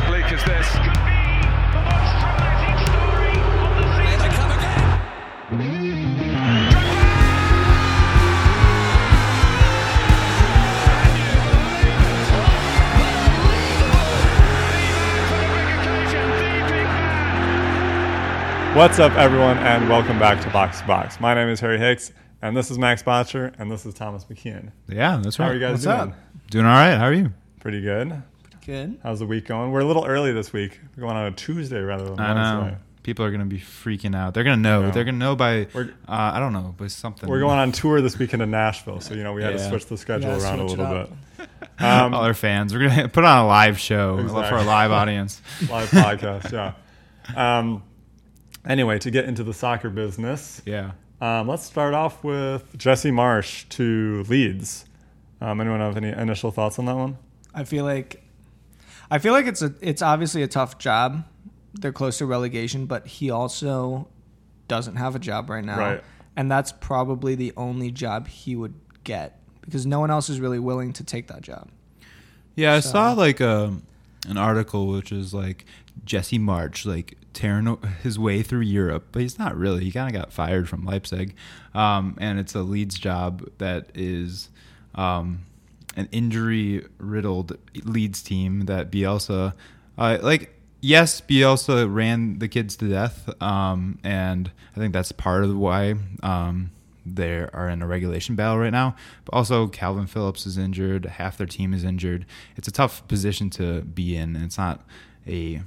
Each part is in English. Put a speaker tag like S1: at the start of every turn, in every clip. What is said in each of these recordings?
S1: be bleak as this.
S2: What's up, everyone, and welcome back to Box to Box. My name is Harry Hicks, and this is Max Botcher, and this is Thomas McKeon.
S3: Yeah, that's right.
S2: How are you guys
S3: What's
S2: doing?
S3: up? Doing all right. How are you?
S2: Pretty good.
S4: Good.
S2: How's the week going? We're a little early this week. We're going on a Tuesday rather than
S3: I know. People are gonna be freaking out. They're gonna know.
S2: know.
S3: They're gonna know by. Uh, I don't know, by something.
S2: We're going on tour this weekend in Nashville, so you know we had to switch the schedule
S4: Yeah,
S2: around a little bit. Um,
S3: All our fans. We're gonna put on a live show for a live audience.
S2: live podcast, yeah. Um, anyway, to get into the soccer business,
S3: Yeah.
S2: um, let's start off with Jesse Marsh to Leeds. Um, anyone have any initial thoughts on that one?
S4: I feel like I feel like it's a it's obviously a tough job. They're close to relegation, but he also doesn't have a job right now.
S2: Right.
S4: And that's probably the only job he would get because no one else is really willing to take that job.
S3: Yeah, I saw like a an article which is like Jesse Marsh like tearing his way through Europe, but he's not really. He kind of got fired from Leipzig, um, and it's a Leeds job that is um, an injury riddled Leeds team that Bielsa uh, like. Yes, Bielsa ran the kids to death, um, and I think that's part of why um, they are in a regulation battle right now. But also, Kalvin Phillips is injured. Half their team is injured. It's a tough position to be in, and it's not a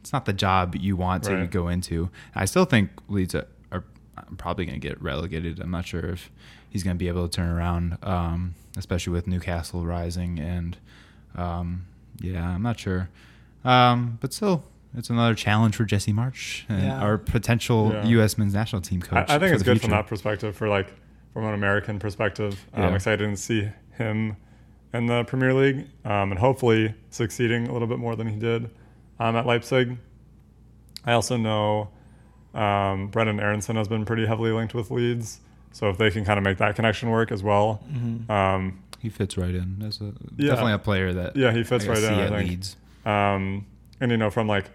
S3: it's not the job you want to
S2: Right.
S3: go into. I still think Leeds are, are probably going to get relegated. I'm not sure if he's going to be able to turn around, um, especially with Newcastle rising. And um, yeah, I'm not sure. Um, but still, it's another challenge for Jesse Marsh, and
S4: Yeah.
S3: our potential
S2: Yeah.
S3: U.S. men's national team
S2: I,
S3: coach.
S2: I think
S3: for
S2: it's
S3: the
S2: good from that perspective, for like from an American perspective. I'm excited to see him in the Premier League um, and hopefully succeeding a little bit more than he did um, at Leipzig. I also know um, Brendan Aronson has been pretty heavily linked with Leeds, so if they can kind of make that connection work as well, um,
S3: He fits right in as a
S2: Yeah.
S3: definitely a player that
S2: yeah, he fits
S3: I
S2: right in. I think.
S3: Leeds.
S2: Um, and you know, from like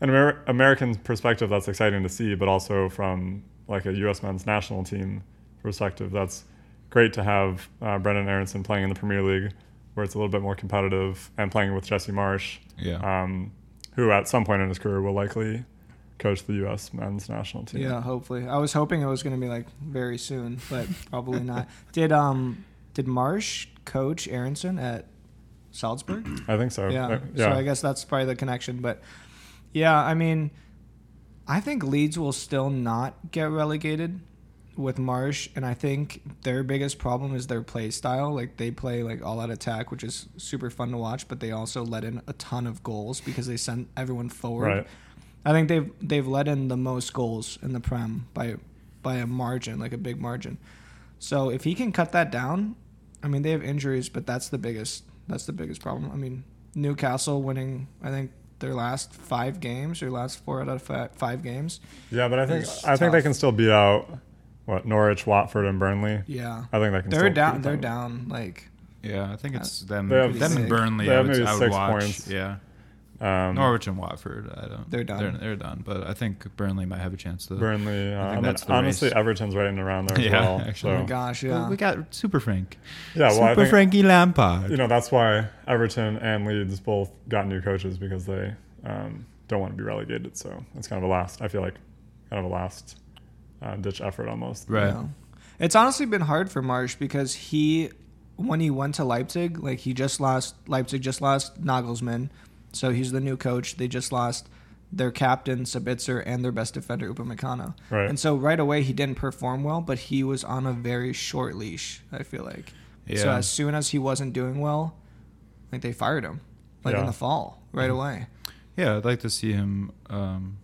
S2: an Amer- American perspective, that's exciting to see, but also from like a U.S. men's national team perspective, that's great to have uh, Brendan Aronson playing in the Premier League, where it's a little bit more competitive, and playing with Jesse Marsh,
S3: Yeah.
S2: um, who at some point in his career will likely coach the U.S. men's national team.
S4: Yeah, hopefully. I was hoping it was going to be like very soon, but probably not. Did um did Marsh coach Aronson at Salzburg?
S2: I think so.
S4: yeah.
S2: Uh,
S4: So I guess that's probably the connection. But yeah, I mean, I think Leeds will still not get relegated with Marsh, and I think their biggest problem is their play style. Like they play like all out attack, which is super fun to watch, but they also let in a ton of goals because they send everyone forward.
S2: Right.
S4: I think they've they've let in the most goals in the Prem by by a margin, like a big margin. So if he can cut that down, I mean they have injuries, but that's the biggest that's the biggest problem. I mean Newcastle winning, I think their last five games or last four out of five games.
S2: Yeah, but I think
S4: It's
S2: I think they can still beat out what Norwich, Watford, and Burnley.
S4: Yeah,
S2: I think they can.
S4: they're
S2: still
S4: down.
S2: beat
S4: They're
S2: them.
S4: down. Like
S3: Yeah, I think it's them.
S2: Have
S3: them and Burnley.
S2: they have maybe six
S3: watch.
S2: points.
S3: Yeah,
S2: Um,
S3: Norwich and Watford. I don't.
S4: They're done.
S3: They're, they're done. But I think Burnley might have a chance to.
S2: Burnley. Uh,
S3: I think
S2: and
S3: that's the
S2: honestly,
S3: race.
S2: Everton's right in around there as
S3: Yeah,
S2: well.
S3: actually.
S4: oh
S2: So,
S4: my gosh,
S3: Well,
S4: yeah.
S3: we got Super Frank.
S2: yeah, well,
S3: Super
S2: think,
S3: Frankie Lampard.
S2: you know that's why Everton and Leeds both got new coaches because they um, don't want to be relegated. So it's kind of a last. I feel like kind of a last uh, ditch effort almost.
S3: right.
S4: Yeah. It's honestly been hard for Marsh because he, when he went to Leipzig, like he just lost Leipzig just lost Nagelsmann, so he's the new coach. They just lost their captain Sabitzer and their best defender Upamecano,
S2: Right.
S4: and so right away he didn't perform well, but he was on a very short leash. I feel like,
S3: Yeah.
S4: so as soon as he wasn't doing well, like they fired him, like in the fall right away.
S3: Yeah, I'd like to see him um,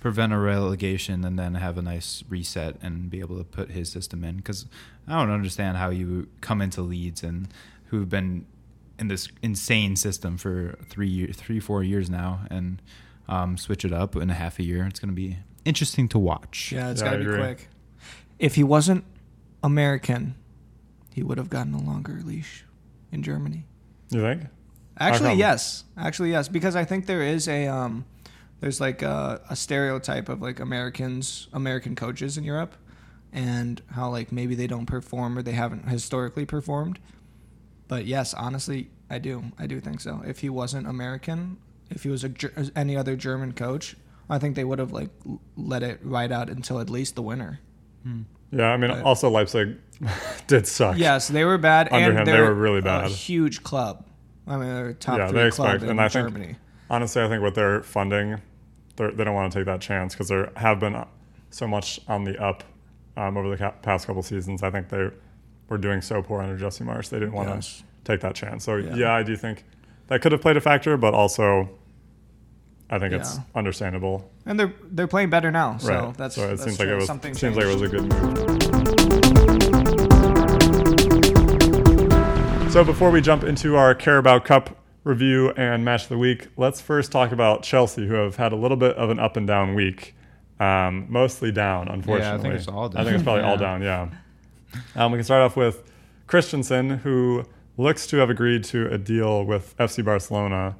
S3: prevent a relegation and then have a nice reset and be able to put his system in. Because I don't understand how you come into Leeds and who've been in this insane system for three, year, three, four years now, and um, switch it up in a half a year. It's going to be interesting to watch.
S4: Yeah, it's
S2: Yeah,
S4: got to be
S2: agree.
S4: quick. If he wasn't American, he would have gotten a longer leash in Germany.
S2: You think?
S4: Actually, yes. Actually, yes. Because I think there is a um, there's like a, a stereotype of like Americans, American coaches in Europe, and how like maybe they don't perform or they haven't historically performed. But yes, honestly, I do. I do think so. If he wasn't American, if he was a any other German coach, I think they would have like let it ride out until at least the winner.
S2: Yeah, I mean,
S4: But-
S2: also Leipzig did suck.
S4: Yes, they were bad,
S2: Under
S4: and
S2: him, they were really bad.
S4: A
S2: bad.
S4: huge club. I mean, they're a top
S2: Yeah,
S4: three
S2: they
S4: club
S2: expect-
S4: in
S2: and I think-
S4: Germany.
S2: Honestly, I think with their funding, they're, they don't want to take that chance because there have been so much on the up um, over the ca- past couple seasons. I think they were doing so poor under Jesse Marsh. They didn't want to
S4: Yes.
S2: take that chance. So
S4: Yeah.
S2: yeah. I do think that could have played a factor, but also I think it's understandable.
S4: And they're they're playing better now, so
S2: right.
S4: that's
S2: so it
S4: that's
S2: seems like it was
S4: something
S2: seems like it was a good move. So before we jump into our Carabao Cup review and match of the week, let's first talk about Chelsea, who have had a little bit of an up and down week. Um, mostly down, unfortunately.
S3: it's all
S2: I think it's probably all
S3: down.
S2: down. Yeah. Um, we can start off with Christensen, who looks to have agreed to a deal with FC Barcelona.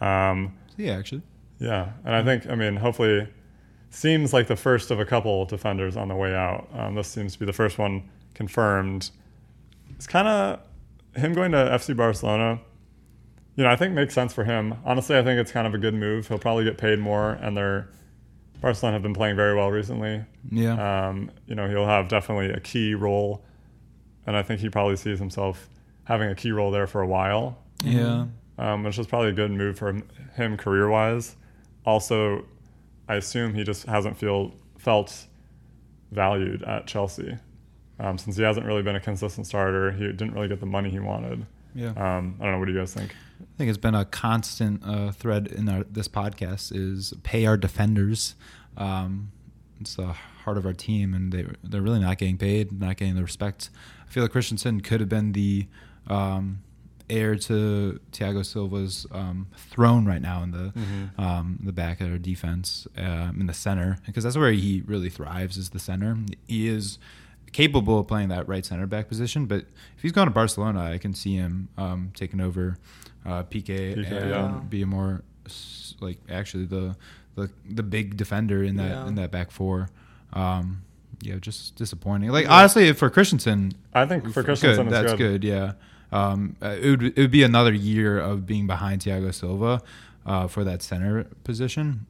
S2: Um,
S3: Yeah, actually.
S2: yeah, and I think I mean hopefully seems like the first of a couple defenders on the way out. Um, this seems to be the first one confirmed. It's kind of him going to FC Barcelona. You know, I think makes sense for him. Honestly, I think it's kind of a good move. He'll probably get paid more, and they're Barcelona have been playing very well recently.
S3: Yeah.
S2: Um, you know, he'll have definitely a key role, and I think he probably sees himself having a key role there for a while
S3: yeah.
S2: um, which is probably a good move for him, him career wise. Also, I assume he just hasn't feel felt valued at Chelsea um, since he hasn't really been a consistent starter. He didn't really get the money he wanted.
S3: Yeah.
S2: Um, I don't know. What do you guys think?
S3: I think it's been a constant uh, thread in our, this podcast is pay our defenders. Um, it's the heart of our team, and they they're really not getting paid, not getting the respect. I feel like Christensen could have been the um, heir to Thiago Silva's um, throne right now in the um, the back of our defense, um, in the center, because that's where he really thrives is the center. He is capable of playing that right center back position, but if he's going to Barcelona, I can see him um, taking over uh, Piqué, and
S2: yeah.
S3: be a more like actually the the the big defender in that
S4: Yeah.
S3: in that back four. Um, yeah, just disappointing. Like honestly, for Christensen,
S2: I think for Christensen,
S3: good, that's
S2: good.
S3: good. Yeah, um, it would it would be another year of being behind Thiago Silva uh, for that center position.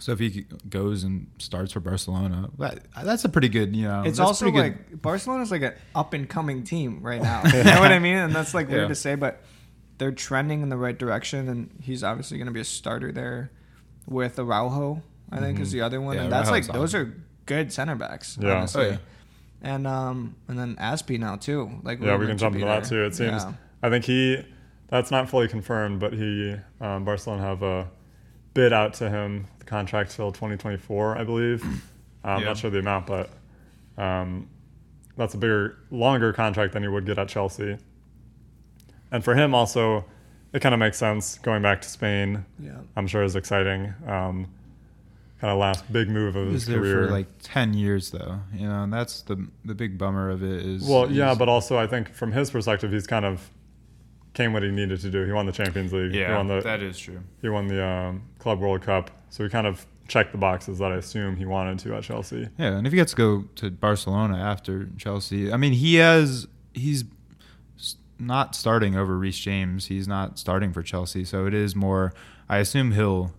S3: So if he goes and starts for Barcelona, that, that's a pretty good. You know,
S4: It's also
S3: pretty good-
S4: like Barcelona's like an up and coming team right now. you know what I mean? And that's like weird
S3: Yeah.
S4: to say, but they're trending in the right direction, and he's obviously going to be a starter there with Araujo. I think is the other one,
S3: Mm-hmm. Yeah,
S4: and that's like
S3: Araujo's
S4: those are good center backs.
S2: Yeah.
S4: honestly.
S3: Oh, yeah.
S4: And um and then Azpi now too. Like
S2: Yeah, we
S4: rumored
S2: can
S4: to
S2: jump
S4: be
S2: into that too. It seems.
S4: Yeah.
S2: I think he. That's not fully confirmed, but he um, Barcelona have a bid out to him. The contract till 2024, I believe. I'm
S3: Yeah.
S2: not sure the amount, but um, that's a bigger, longer contract than he would get at Chelsea. And for him, also, it kind of makes sense going back to Spain.
S4: Yeah.
S2: I'm sure is exciting. Um, kind of last big move of
S3: He
S2: his career.
S3: for like ten years though. You know, and that's the the big bummer of it is.
S2: Well, yeah, but also I think from his perspective, he's kind of came what he needed to do. He won the Champions League. he won the
S3: is true.
S2: he won the um, Club World Cup. So he kind of checked the boxes that I assume he wanted to at Chelsea.
S3: Yeah, and if he gets to go to Barcelona after Chelsea, I mean, he has he's not starting over Reece James. He's not starting for Chelsea, so it is more. I assume he'll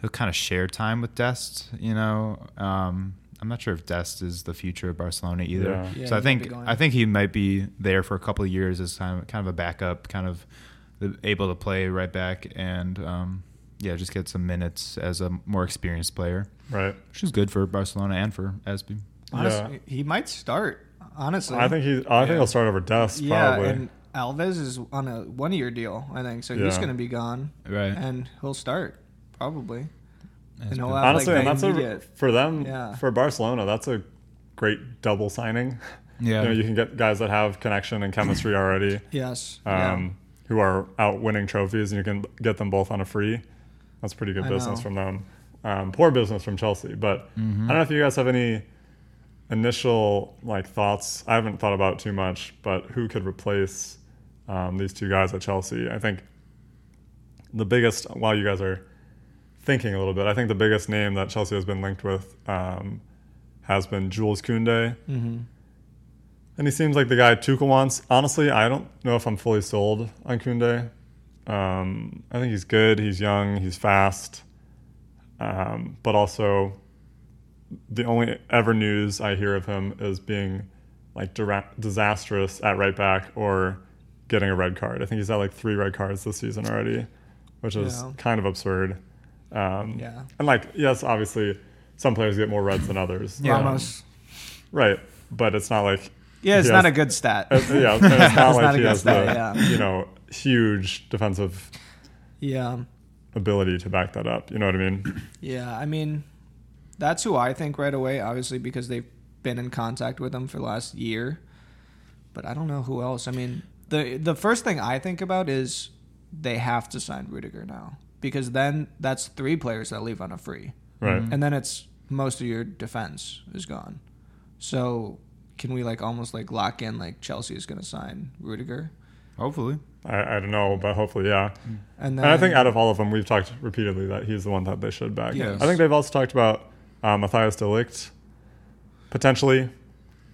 S3: he'll kind of share time with Dest. You know, um, I'm not sure if Dest is the future of Barcelona either.
S2: Yeah.
S4: Yeah,
S3: so I think. I think he might be there for a couple of years as kind of, kind of a backup, kind of the- able to play right back and. Um, yeah, just get some minutes as a more experienced player,
S2: Right.
S3: which is good for Barcelona and for Azpi.
S4: Honestly, he might start. Honestly,
S2: I think he. I think he'll start over Dest
S4: Yeah,
S2: probably.
S4: and Alves is on a one-year deal, I think, so he's going to be gone,
S3: Right.
S4: and he'll start probably.
S3: That's
S4: and he'll have,
S2: Honestly,
S4: like,
S2: and
S4: the
S2: that's a, for them
S4: Yeah.
S2: for Barcelona. That's a great double signing.
S3: Yeah.
S2: You know, you can get guys that have connection and chemistry already.
S4: Yes.
S2: um, who are out winning trophies, and you can get them both on a free. That's pretty good
S4: I
S2: business
S4: know.
S2: from them. Um, poor business from Chelsea, but
S3: Mm-hmm.
S2: I don't know if you guys have any initial like thoughts. I haven't thought about it too much, but who could replace um, these two guys at Chelsea? I think the biggest while you guys are thinking a little bit, I think the biggest name that Chelsea has been linked with um, has been Jules Koundé.
S4: Mm-hmm.
S2: And he seems like the guy Tuchel wants. Honestly, I don't know if I'm fully sold on Koundé. Um, I think he's good. He's young. He's fast. Um, but also, the only ever news I hear of him is being like dira- disastrous at right back or getting a red card. I think he's had like three red cards this season already, which is
S4: Yeah.
S2: kind of absurd. Um,
S4: Yeah.
S2: And like, yes, obviously, some players get more reds than others.
S3: Yeah.
S2: Um,
S4: Ramos.
S2: right. But it's not like
S4: Yeah, it's
S2: he
S4: not
S2: has-
S4: a good stat.
S2: uh, yeah, it's not
S4: It's
S2: like
S4: not a
S2: he
S4: good
S2: has
S4: stat,
S2: the
S4: yeah.
S2: you know huge defensive
S4: yeah.
S2: ability to back that up. You know what I mean?
S4: Yeah, I mean, that's who I think right away, obviously, because they've been in contact with him for the last year. But I don't know who else. I mean, the the first thing I think about is they have to sign Rudiger now because then that's three players that leave on a free,
S2: Right.
S3: Mhm.
S4: and then it's most of your defense is gone. So can we like almost like lock in like Chelsea is going to sign Rudiger,
S3: Hopefully.
S2: I, I don't know, but hopefully, yeah.
S4: and then
S2: And I think out of all of them, we've talked repeatedly that he's the one that they should back.
S4: Yes.
S2: I think they've also talked about um, Matthijs de Ligt potentially.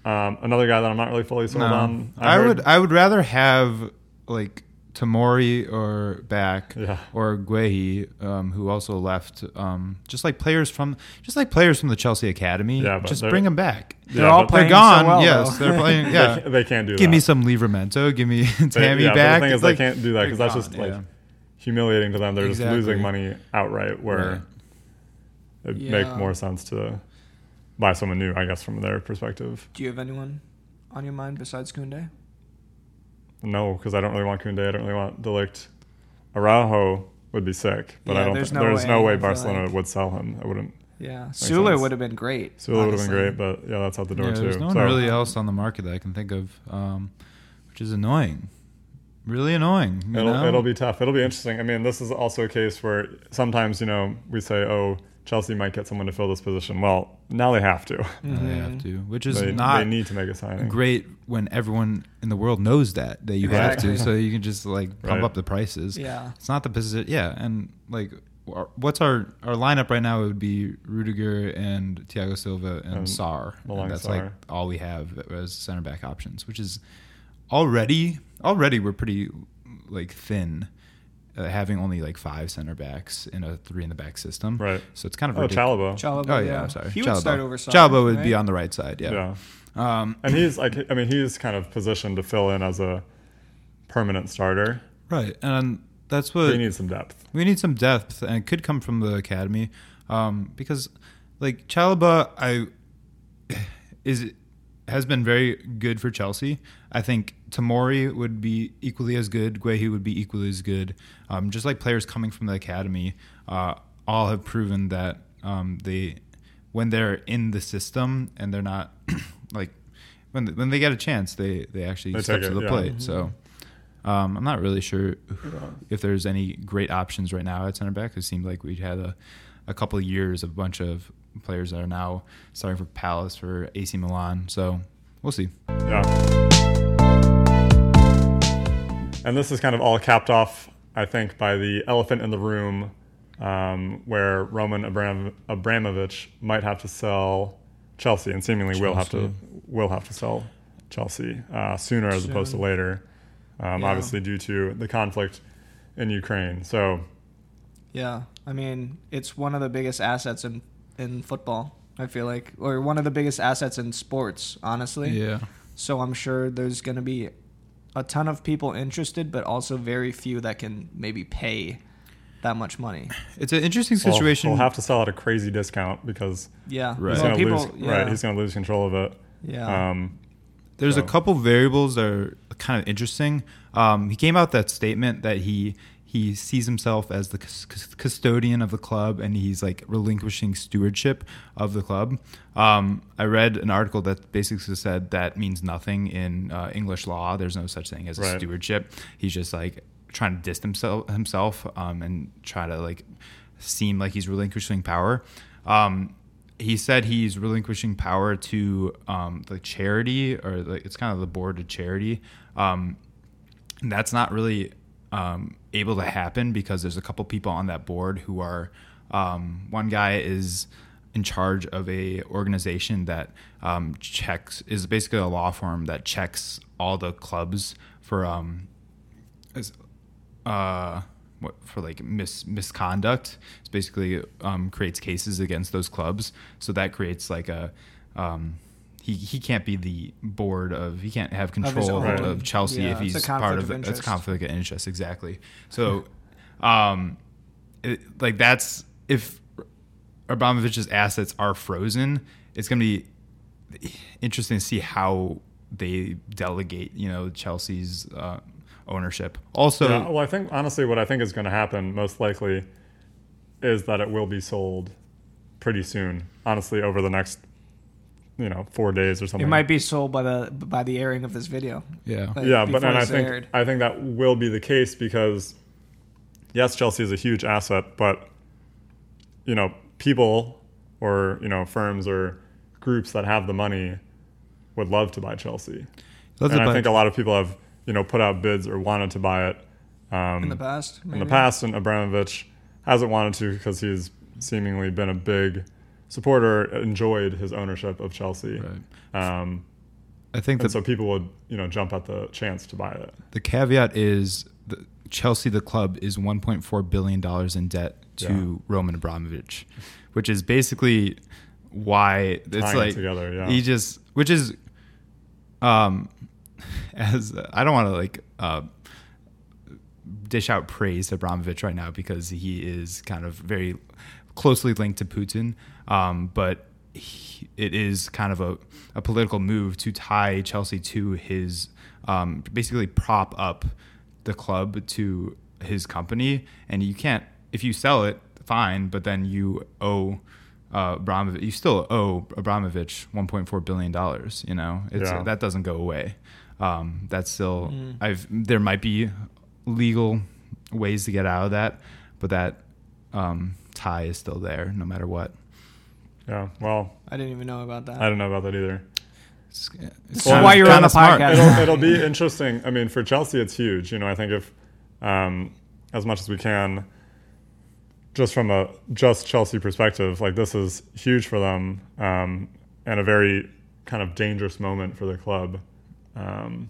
S2: Um, another guy that I'm not really fully sold
S3: No.
S2: on.
S3: I,
S2: heard-
S3: would I would rather have like Tamori or back
S2: Yeah.
S3: or Guehi, um, who also left. Um, just like players from just like players from the Chelsea academy.
S2: Yeah,
S3: just bring them back.
S4: they're
S2: Yeah,
S4: all playing
S3: they're gone.
S4: So well,
S3: yes,
S4: though.
S3: they're playing. Yeah,
S2: can't, they can't do that
S3: give
S2: that.
S3: me some Livramento. Give me
S2: They-
S3: Tammy
S2: yeah,
S3: back.
S2: The thing is,
S3: Like,
S2: they can't do that because that's just like
S3: yeah.
S2: humiliating to them. They're
S3: Exactly.
S2: just losing money outright. Where
S3: Right.
S2: it'd
S4: Yeah.
S2: make more sense to buy someone new, I guess, from their perspective.
S4: Do you have anyone on your mind besides Koundé?
S2: No, because I don't really want Koundé. I don't really want de Ligt. Araujo would be sick, but I don't.
S4: there's
S2: There's
S4: no
S2: no, there's
S4: way,
S2: no way Barcelona
S4: like.
S2: would sell him. I wouldn't.
S4: Yeah,
S2: Makes
S4: Sula would have been great.
S2: Sula would have been great, but yeah, that's out the door
S3: Yeah,
S2: too.
S3: there's no one
S2: So-
S3: really else on the market that I can think of, um, which is annoying. Really annoying. you
S2: It'll,
S3: know?
S2: it'll be tough. It'll be interesting. I mean, this is also a case where sometimes, you know, we say, oh, Chelsea might get someone to fill this position. Well, now they have to.
S3: Yeah, they have
S4: Mhm.
S3: to, which is
S2: They,
S3: not
S2: they need to make a signing.
S3: great when everyone in the world knows that that you have to, so you can just like pump
S2: Right.
S3: up the prices.
S4: Yeah.
S3: It's not the position. Yeah, and like, what's our our lineup right now? It would be Rudiger and Thiago Silva and
S2: And Sarr.
S3: And that's
S2: Sarr.
S3: like all we have as center back options, which is already already we're pretty like thin, uh, having only like five center backs in a three in the back system.
S2: Right.
S3: So it's kind of
S2: Oh,
S3: ridiculous.
S2: Chalobah.
S4: Chalobah,
S3: Oh
S4: yeah,
S3: yeah, I'm sorry.
S4: He would start over Sarr,
S3: Chalobah would be on the right side.
S2: Yeah.
S3: Yeah. Um,
S2: And he's like, I mean, he's kind of positioned to fill in as a permanent starter.
S3: right, and that's what
S2: we need some depth.
S3: We need some depth, and it could come from the academy, um, because like Chalobah, I is has been very good for Chelsea. I think Tamori would be equally as good. Guehi would be equally as good. Um, just like players coming from the academy, uh, all have proven that um, they when they're in the system and they're not like when when they get a chance, they they actually
S2: They
S3: step to
S2: it,
S3: the
S2: yeah.
S3: plate. So. Um, I'm not really sure if there's any great options right now at center back. It seemed like we had a, a couple of years of a bunch of players that are now starting for Palace for AC Milan. So we'll see.
S2: Yeah. And this is kind of all capped off, I think, by the elephant in the room, um, where Roman Abram- Abramovich might have to sell Chelsea, and seemingly will have to will have to sell Chelsea uh, sooner as opposed to later. Um,
S4: Yeah.
S2: Obviously, due to the conflict in Ukraine. So
S4: Yeah, I mean, it's one of the biggest assets in in football. I feel like, or one of the biggest assets in sports, honestly.
S3: Yeah.
S4: So I'm sure there's going to be a ton of people interested, but also very few that can maybe pay that much money.
S3: It's an interesting
S2: we'll-
S3: situation.
S2: We'll, have to sell at a crazy discount because
S4: Yeah,
S3: Right.
S2: he's
S4: Well,
S2: going to
S4: people,
S2: lose.
S4: yeah,
S2: Right, he's going to lose control of it.
S4: yeah,
S2: Um,
S3: There's a couple variables that are kind of interesting. Um, he came out that statement that he he sees himself as the cus- cus- custodian of the club and he's like relinquishing stewardship of the club. Um, I read an article that basically said that means nothing in uh, English law. There's no such thing as a stewardship. He's just like trying to distance himself, himself um, and try to like seem like he's relinquishing power. Um, he said he's relinquishing power to um, the charity, or like it's kind of the board of charity. Um, that's not really um, able to happen because there's a couple people on that board who are um, one guy is in charge of a organization that um, checks is basically a law firm that checks all the clubs for um, uh, what for like mis- misconduct. It's basically um, creates cases against those clubs. So that creates like a um, he, he can't be the board of he can't have control of, of Chelsea
S4: Yeah,
S3: if
S4: it's a
S3: he's part
S4: of
S3: of it. It's
S4: interest.
S3: conflict of interest exactly. So, um, it, like that's if Abramovich's assets are frozen, it's going to be interesting to see how they delegate, you know, Chelsea's uh, ownership. Also,
S2: yeah, well, I think honestly, what I think is going to happen most likely is that it will be sold pretty soon. Honestly, over the next you know four days or something.
S4: It might be sold by the by the airing of this video.
S3: yeah,
S4: Like,
S2: yeah, but and I think
S4: aired.
S2: I think that will be the case because yes, Chelsea is a huge asset, but you know, people or you know firms or groups that have the money would love to buy Chelsea,
S3: Let's
S2: and I think a lot of people have you know put out bids or wanted to buy it um,
S4: in the past.
S2: in the past, and Abramovich hasn't wanted to because he's seemingly been a big supporter, enjoyed his ownership of Chelsea,
S3: Right.
S2: um,
S3: I think that
S2: so people would you know jump at the chance to buy it.
S3: the caveat is the, Chelsea, the club, is 1.4 billion dollars in debt to
S2: Yeah.
S3: Roman Abramovich, which is basically why it's
S2: Tying it
S3: like
S2: together, yeah.
S3: he just, which is, um, as I don't want to like uh, dish out praise to Abramovich right now because he is kind of very closely linked to Putin, um, but he, it is kind of a, a political move to tie Chelsea to his um, basically prop up the club to his company, and you can't if you sell it, fine, but then you owe. Uh, Abramovich, you still owe Abramovich 1.4 billion dollars. You know, it's
S2: Yeah.
S3: that doesn't go away. Um, that's still
S4: Mm.
S3: I've there might be legal ways to get out of that, but that um, tie is still there no matter what.
S2: Yeah, well,
S4: I didn't even know about that.
S2: I don't know about that either.
S3: It's,
S4: This
S2: is
S4: why you're on
S3: kinda
S4: the podcast.
S2: It'll, it'll be interesting. I mean, for Chelsea, it's huge. You know, I think if um, as much as we can, just from a just Chelsea perspective, like this is huge for them um, and a very kind of dangerous moment for the club. Um,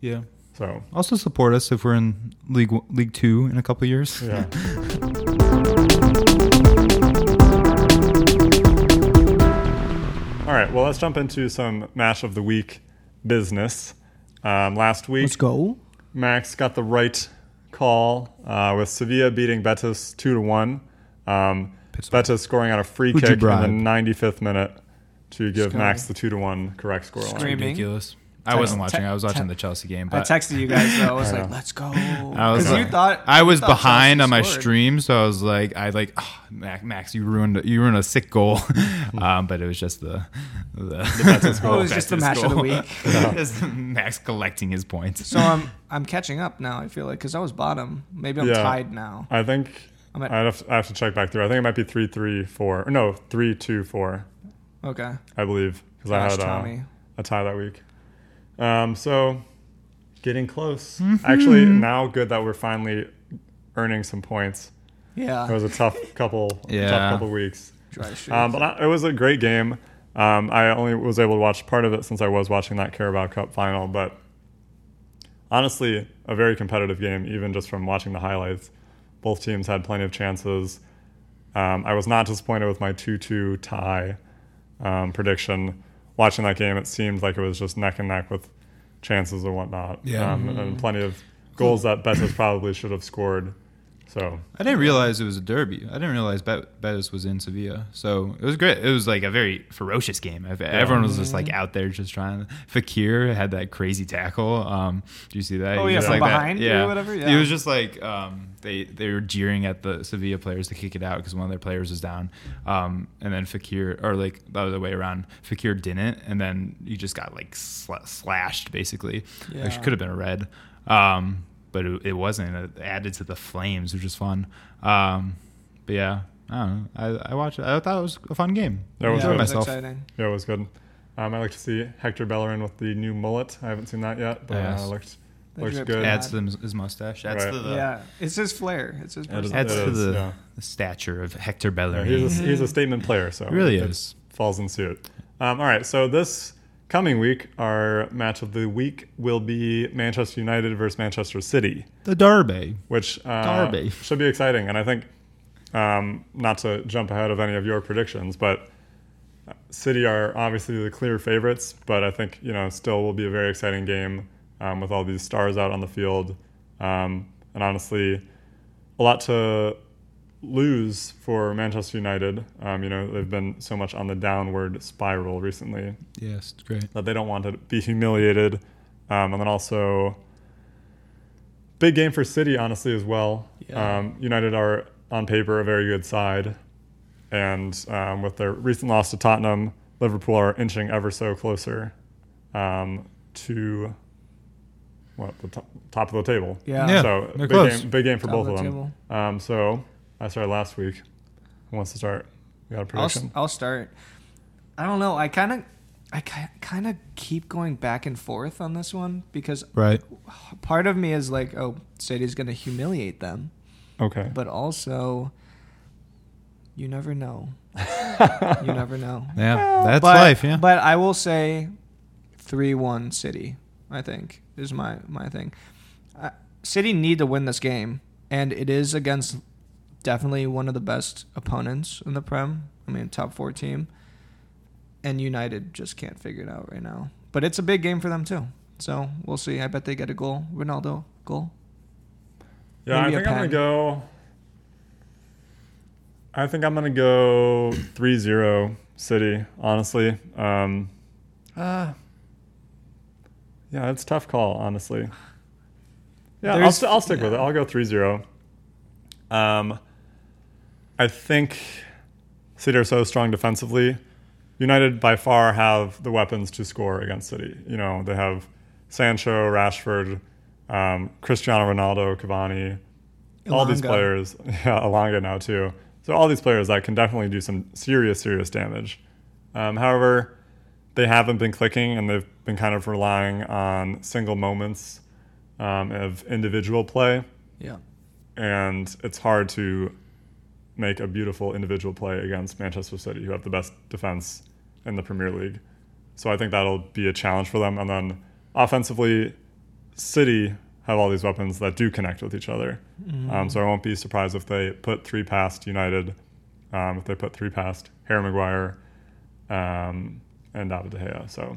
S3: Yeah.
S2: so
S3: Also support us if we're in League League Two in a couple years.
S2: yeah. All right. Well, let's jump into some match of the week business. Um, last week,
S4: Let's go.
S2: Max got the right call uh, with Sevilla beating Betis two to one. Um, Betis scoring on a free
S3: Who'd
S2: kick in the 95th minute to give
S4: Sky.
S2: Max the two to one correct scoreline.
S4: Screaming.
S3: Ridiculous. I wasn't watching.
S4: te-
S3: I was watching
S4: te-
S3: the Chelsea game, But I
S4: texted you guys though. I was
S2: I
S4: like, "Let's go."
S3: I was
S4: Because you thought
S3: I was
S4: thought
S3: behind
S4: Chelsea
S3: on my
S4: scored.
S3: stream, so I was like, I like, oh, Max, Max, you ruined, you ruined a sick goal. um, but it was just the the,
S2: Betis goal.
S4: It was just the
S3: Betis
S4: match of the
S3: goal.
S4: week.
S3: Just Max collecting his points.
S4: So I'm I'm catching up now. I feel like because I was bottom. Maybe I'm
S2: Yeah.
S4: tied now.
S2: I think
S4: I'm at-
S2: I have, I have to check back through. I think it might be three three four. Or no, three two four.
S4: Okay.
S2: I believe because I had uh, a tie that week. Um, so getting close. Actually, now good that we're finally earning some points.
S4: Yeah, it
S2: was a tough couple,
S3: Yeah.
S2: tough couple weeks. Um, but I, it was a great game. Um, I only was able to watch part of it since I was watching that Carabao Cup final, but honestly, a very competitive game, even just from watching the highlights. Both teams had plenty of chances. Um, I was not disappointed with my 2 2 tie um, prediction. Watching that game, it seemed like it was just neck and neck with chances and whatnot.
S3: Yeah.
S2: Um, And plenty of goals that Betis probably should have scored. So,
S3: I didn't realize it was a derby. I didn't realize Bet- Betis was in Sevilla, so it was great. It was like a very ferocious game. Everyone was just like out there, just trying. Fekir had that crazy tackle. Um, do you see that?
S4: Oh,
S3: He
S4: yeah,
S3: was
S4: from
S3: that-
S4: behind or whatever?
S3: It
S4: Yeah.
S3: was just like um, they they were jeering at the Sevilla players to kick it out because one of their players was down, um, and then Fekir or like the other way around, Fekir didn't, and then he just got like sla- slashed basically.
S4: Yeah.
S3: Which could have been a red. Um, but it, it wasn't. It added to the flames, which is fun. Um, but yeah, I don't know. I, I watched it. I thought it was a fun game.
S2: That was
S4: yeah,
S2: good.
S4: it was
S3: myself.
S4: exciting.
S2: Yeah, it was good. Um, I like to see Hector Bellerin with the new mullet. I haven't seen that yet, but
S3: Yes.
S2: uh, looked
S4: The
S2: Looks good.
S4: bad.
S3: Adds to his, his mustache. Adds
S2: Right.
S3: to the,
S4: yeah, it's his flair. It's his
S2: It is-
S3: adds
S2: It
S3: to
S2: is,
S3: the,
S2: yeah.
S3: the stature of Hector
S2: Yeah,
S3: Bellerin.
S2: he's, a, he's a statement player, so
S3: He really
S2: it
S3: is.
S2: falls in suit. Um, all right, so this coming week, our match of the week will be Manchester United versus Manchester City,
S3: the Derby.
S2: which uh,
S3: Derby.
S2: should be exciting. And I think, um, not to jump ahead of any of your predictions, but City are obviously the clear favorites, but I think you know still will be a very exciting game um, with all these stars out on the field, um, and honestly, a lot to lose for Manchester United. Um, you know they've been so much on the downward spiral recently
S3: Yes, it's great.
S2: that they don't want to be humiliated, um, and then also big game for City honestly as well.
S4: Yeah.
S2: Um, United are on paper a very good side, and um, with their recent loss to Tottenham, Liverpool are inching ever so closer um, to what the top, top of the table.
S4: Yeah.
S3: Yeah.
S2: so big
S3: close.
S2: game, big game for
S4: Top
S2: both of
S4: the
S2: them. Um, so I started last week. Who wants to start? We got a
S4: I'll,
S2: prediction.
S4: I'll start. I don't know. I kind of, I kind of keep going back and forth on this one because
S3: Right.
S4: part of me is like, oh, City's going to humiliate them,
S2: okay.
S4: but also, you never know. you never know.
S3: Yeah, that's
S4: but,
S3: life. Yeah.
S4: But I will say, three-one City. I think is my my thing. Uh, City need to win this game, and it is against definitely one of the best opponents in the Prem. I mean, top four team, and United just can't figure it out right now. But it's a big game for them too. So we'll see. I bet they get a goal. Ronaldo goal.
S2: Yeah,
S4: Maybe
S2: I
S4: a
S2: think I'm gonna go. I think I'm gonna go 3-0 City. Honestly, um, uh, yeah, it's a tough call. Honestly, yeah, I'll, st- I'll stick with it. I'll go 3-0. Um, I think City are so strong defensively. United by far have the weapons to score against City. You know, they have Sancho, Rashford, um, Cristiano Ronaldo, Cavani, all these players. Yeah, Elanga now too. So all these players that can definitely do some serious, serious damage. Um, however, they haven't been clicking, and they've been kind of relying on single moments um, of individual play
S4: Yeah.
S2: and it's hard to make a beautiful individual play against Manchester City, who have the best defense in the Premier League. So I think that'll be a challenge for them. And then offensively, City have all these weapons that do connect with each other. Um, so I won't be surprised if they put three past United, um, if they put three past Harry Maguire um, and David De Gea. So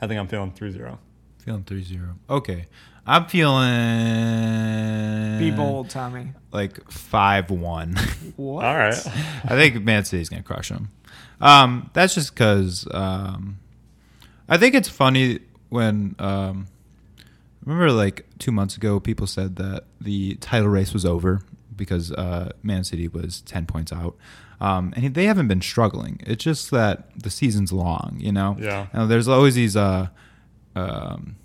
S2: I think I'm feeling 3 0.
S3: Feeling 3-0. Okay. I'm feeling
S4: Be bold, Tommy.
S3: like 5-1.
S4: What?
S2: All right.
S3: I think Man City's gonna crush them. Um, that's just because um, I think it's funny when um, remember like two months ago people said that the title race was over because uh, Man City was ten points out, um, and they haven't been struggling. It's just that the season's long, you know.
S2: Yeah.
S3: And there's always these. Uh, um,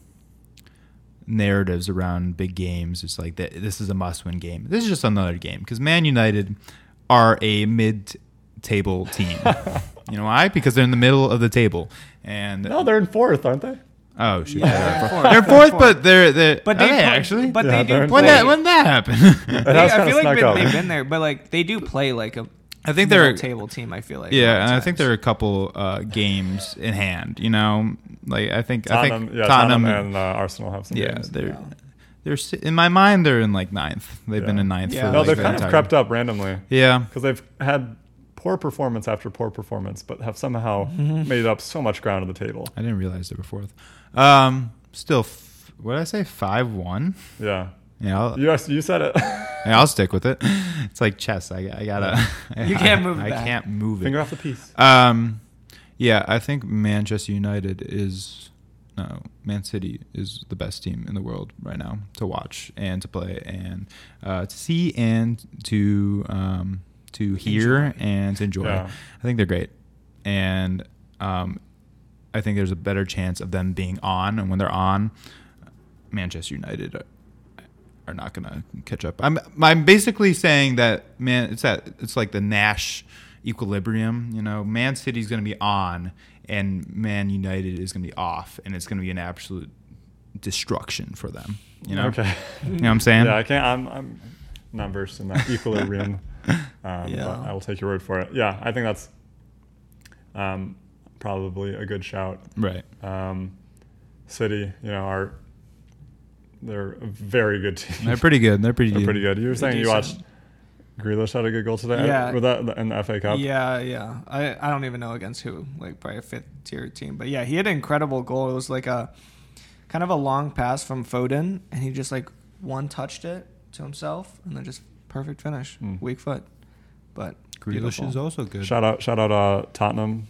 S3: narratives around big games. It's like that. This is a must-win game. This is just another game because Man United are a mid-table team. you know why? Because they're in the middle of the table. And
S2: No, they're in fourth, aren't they?
S3: oh shoot,
S4: Yeah,
S3: they're,
S4: they're
S3: fourth.
S4: fourth.
S3: They're fourth, but they're they
S4: But
S3: are
S4: they
S3: they
S4: play-
S3: actually.
S4: But
S2: Yeah,
S4: they
S2: they're
S4: do
S3: when that when that happened?
S4: They- I feel like
S2: snuck
S4: they've been there, but like they do play like a.
S3: I think they're a
S4: table team. I feel like.
S3: Yeah, and I think there are a couple uh, games in hand. You know, like I think
S2: Tottenham,
S3: I think
S2: yeah,
S3: Tottenham,
S2: Tottenham and uh, Arsenal have some
S3: yeah,
S2: games.
S3: they're
S4: Yeah.
S3: they're si- in my mind they're in like ninth. They've been in ninth.
S4: Yeah.
S3: for
S2: No,
S3: like
S2: they've
S3: the
S2: kind of crept up randomly
S3: Yeah,
S2: because they've had poor performance after poor performance, but have somehow
S3: Mm-hmm.
S2: made up so much ground at the table.
S3: I didn't realize they were fourth. Um, still, f- what did I say? Five one.
S2: Yeah,
S3: Yeah, I'll,
S2: you you said it.
S3: yeah, I'll stick with it. It's like chess. I, I gotta.
S4: You can't move it
S3: I,
S4: back.
S3: can't move it.
S2: Finger off the piece.
S3: Um, yeah, I think Manchester United is no Man City is the best team in the world right now to watch and to play and uh, to see and to um, to hear
S4: Enjoy.
S3: and to enjoy.
S2: Yeah.
S3: I think they're great, and um, I think there's a better chance of them being on. And when they're on, Manchester United are, not going to catch up. I'm I'm basically saying that man, it's that it's like the Nash equilibrium. You know, Man City's going to be on, and Man United is going to be off, and it's going to be an absolute destruction for them. You know,
S2: Okay.
S3: you know what I'm saying?
S2: yeah, I can't. I'm, I'm not versed in that equilibrium. Um,
S4: Yeah.
S2: but I will take your word for it. Yeah, I think that's um, probably a good shout.
S3: Right.
S2: Um, City, you know, are they're a very good team.
S3: They're pretty good. They're pretty.
S2: They're pretty good. You were saying you watched Grealish had a good goal today.
S4: Yeah.
S2: with that in the FA Cup.
S4: Yeah, yeah. I, I don't even know against who, like probably a fifth tier team. But yeah, he had an incredible goal. It was like a kind of a long pass from Foden, and he just like one touched it to himself, and then just perfect finish,
S2: Mm.
S4: weak foot. But
S3: Grealish
S4: beautiful.
S3: is also good.
S2: Shout out, shout out, uh, Tottenham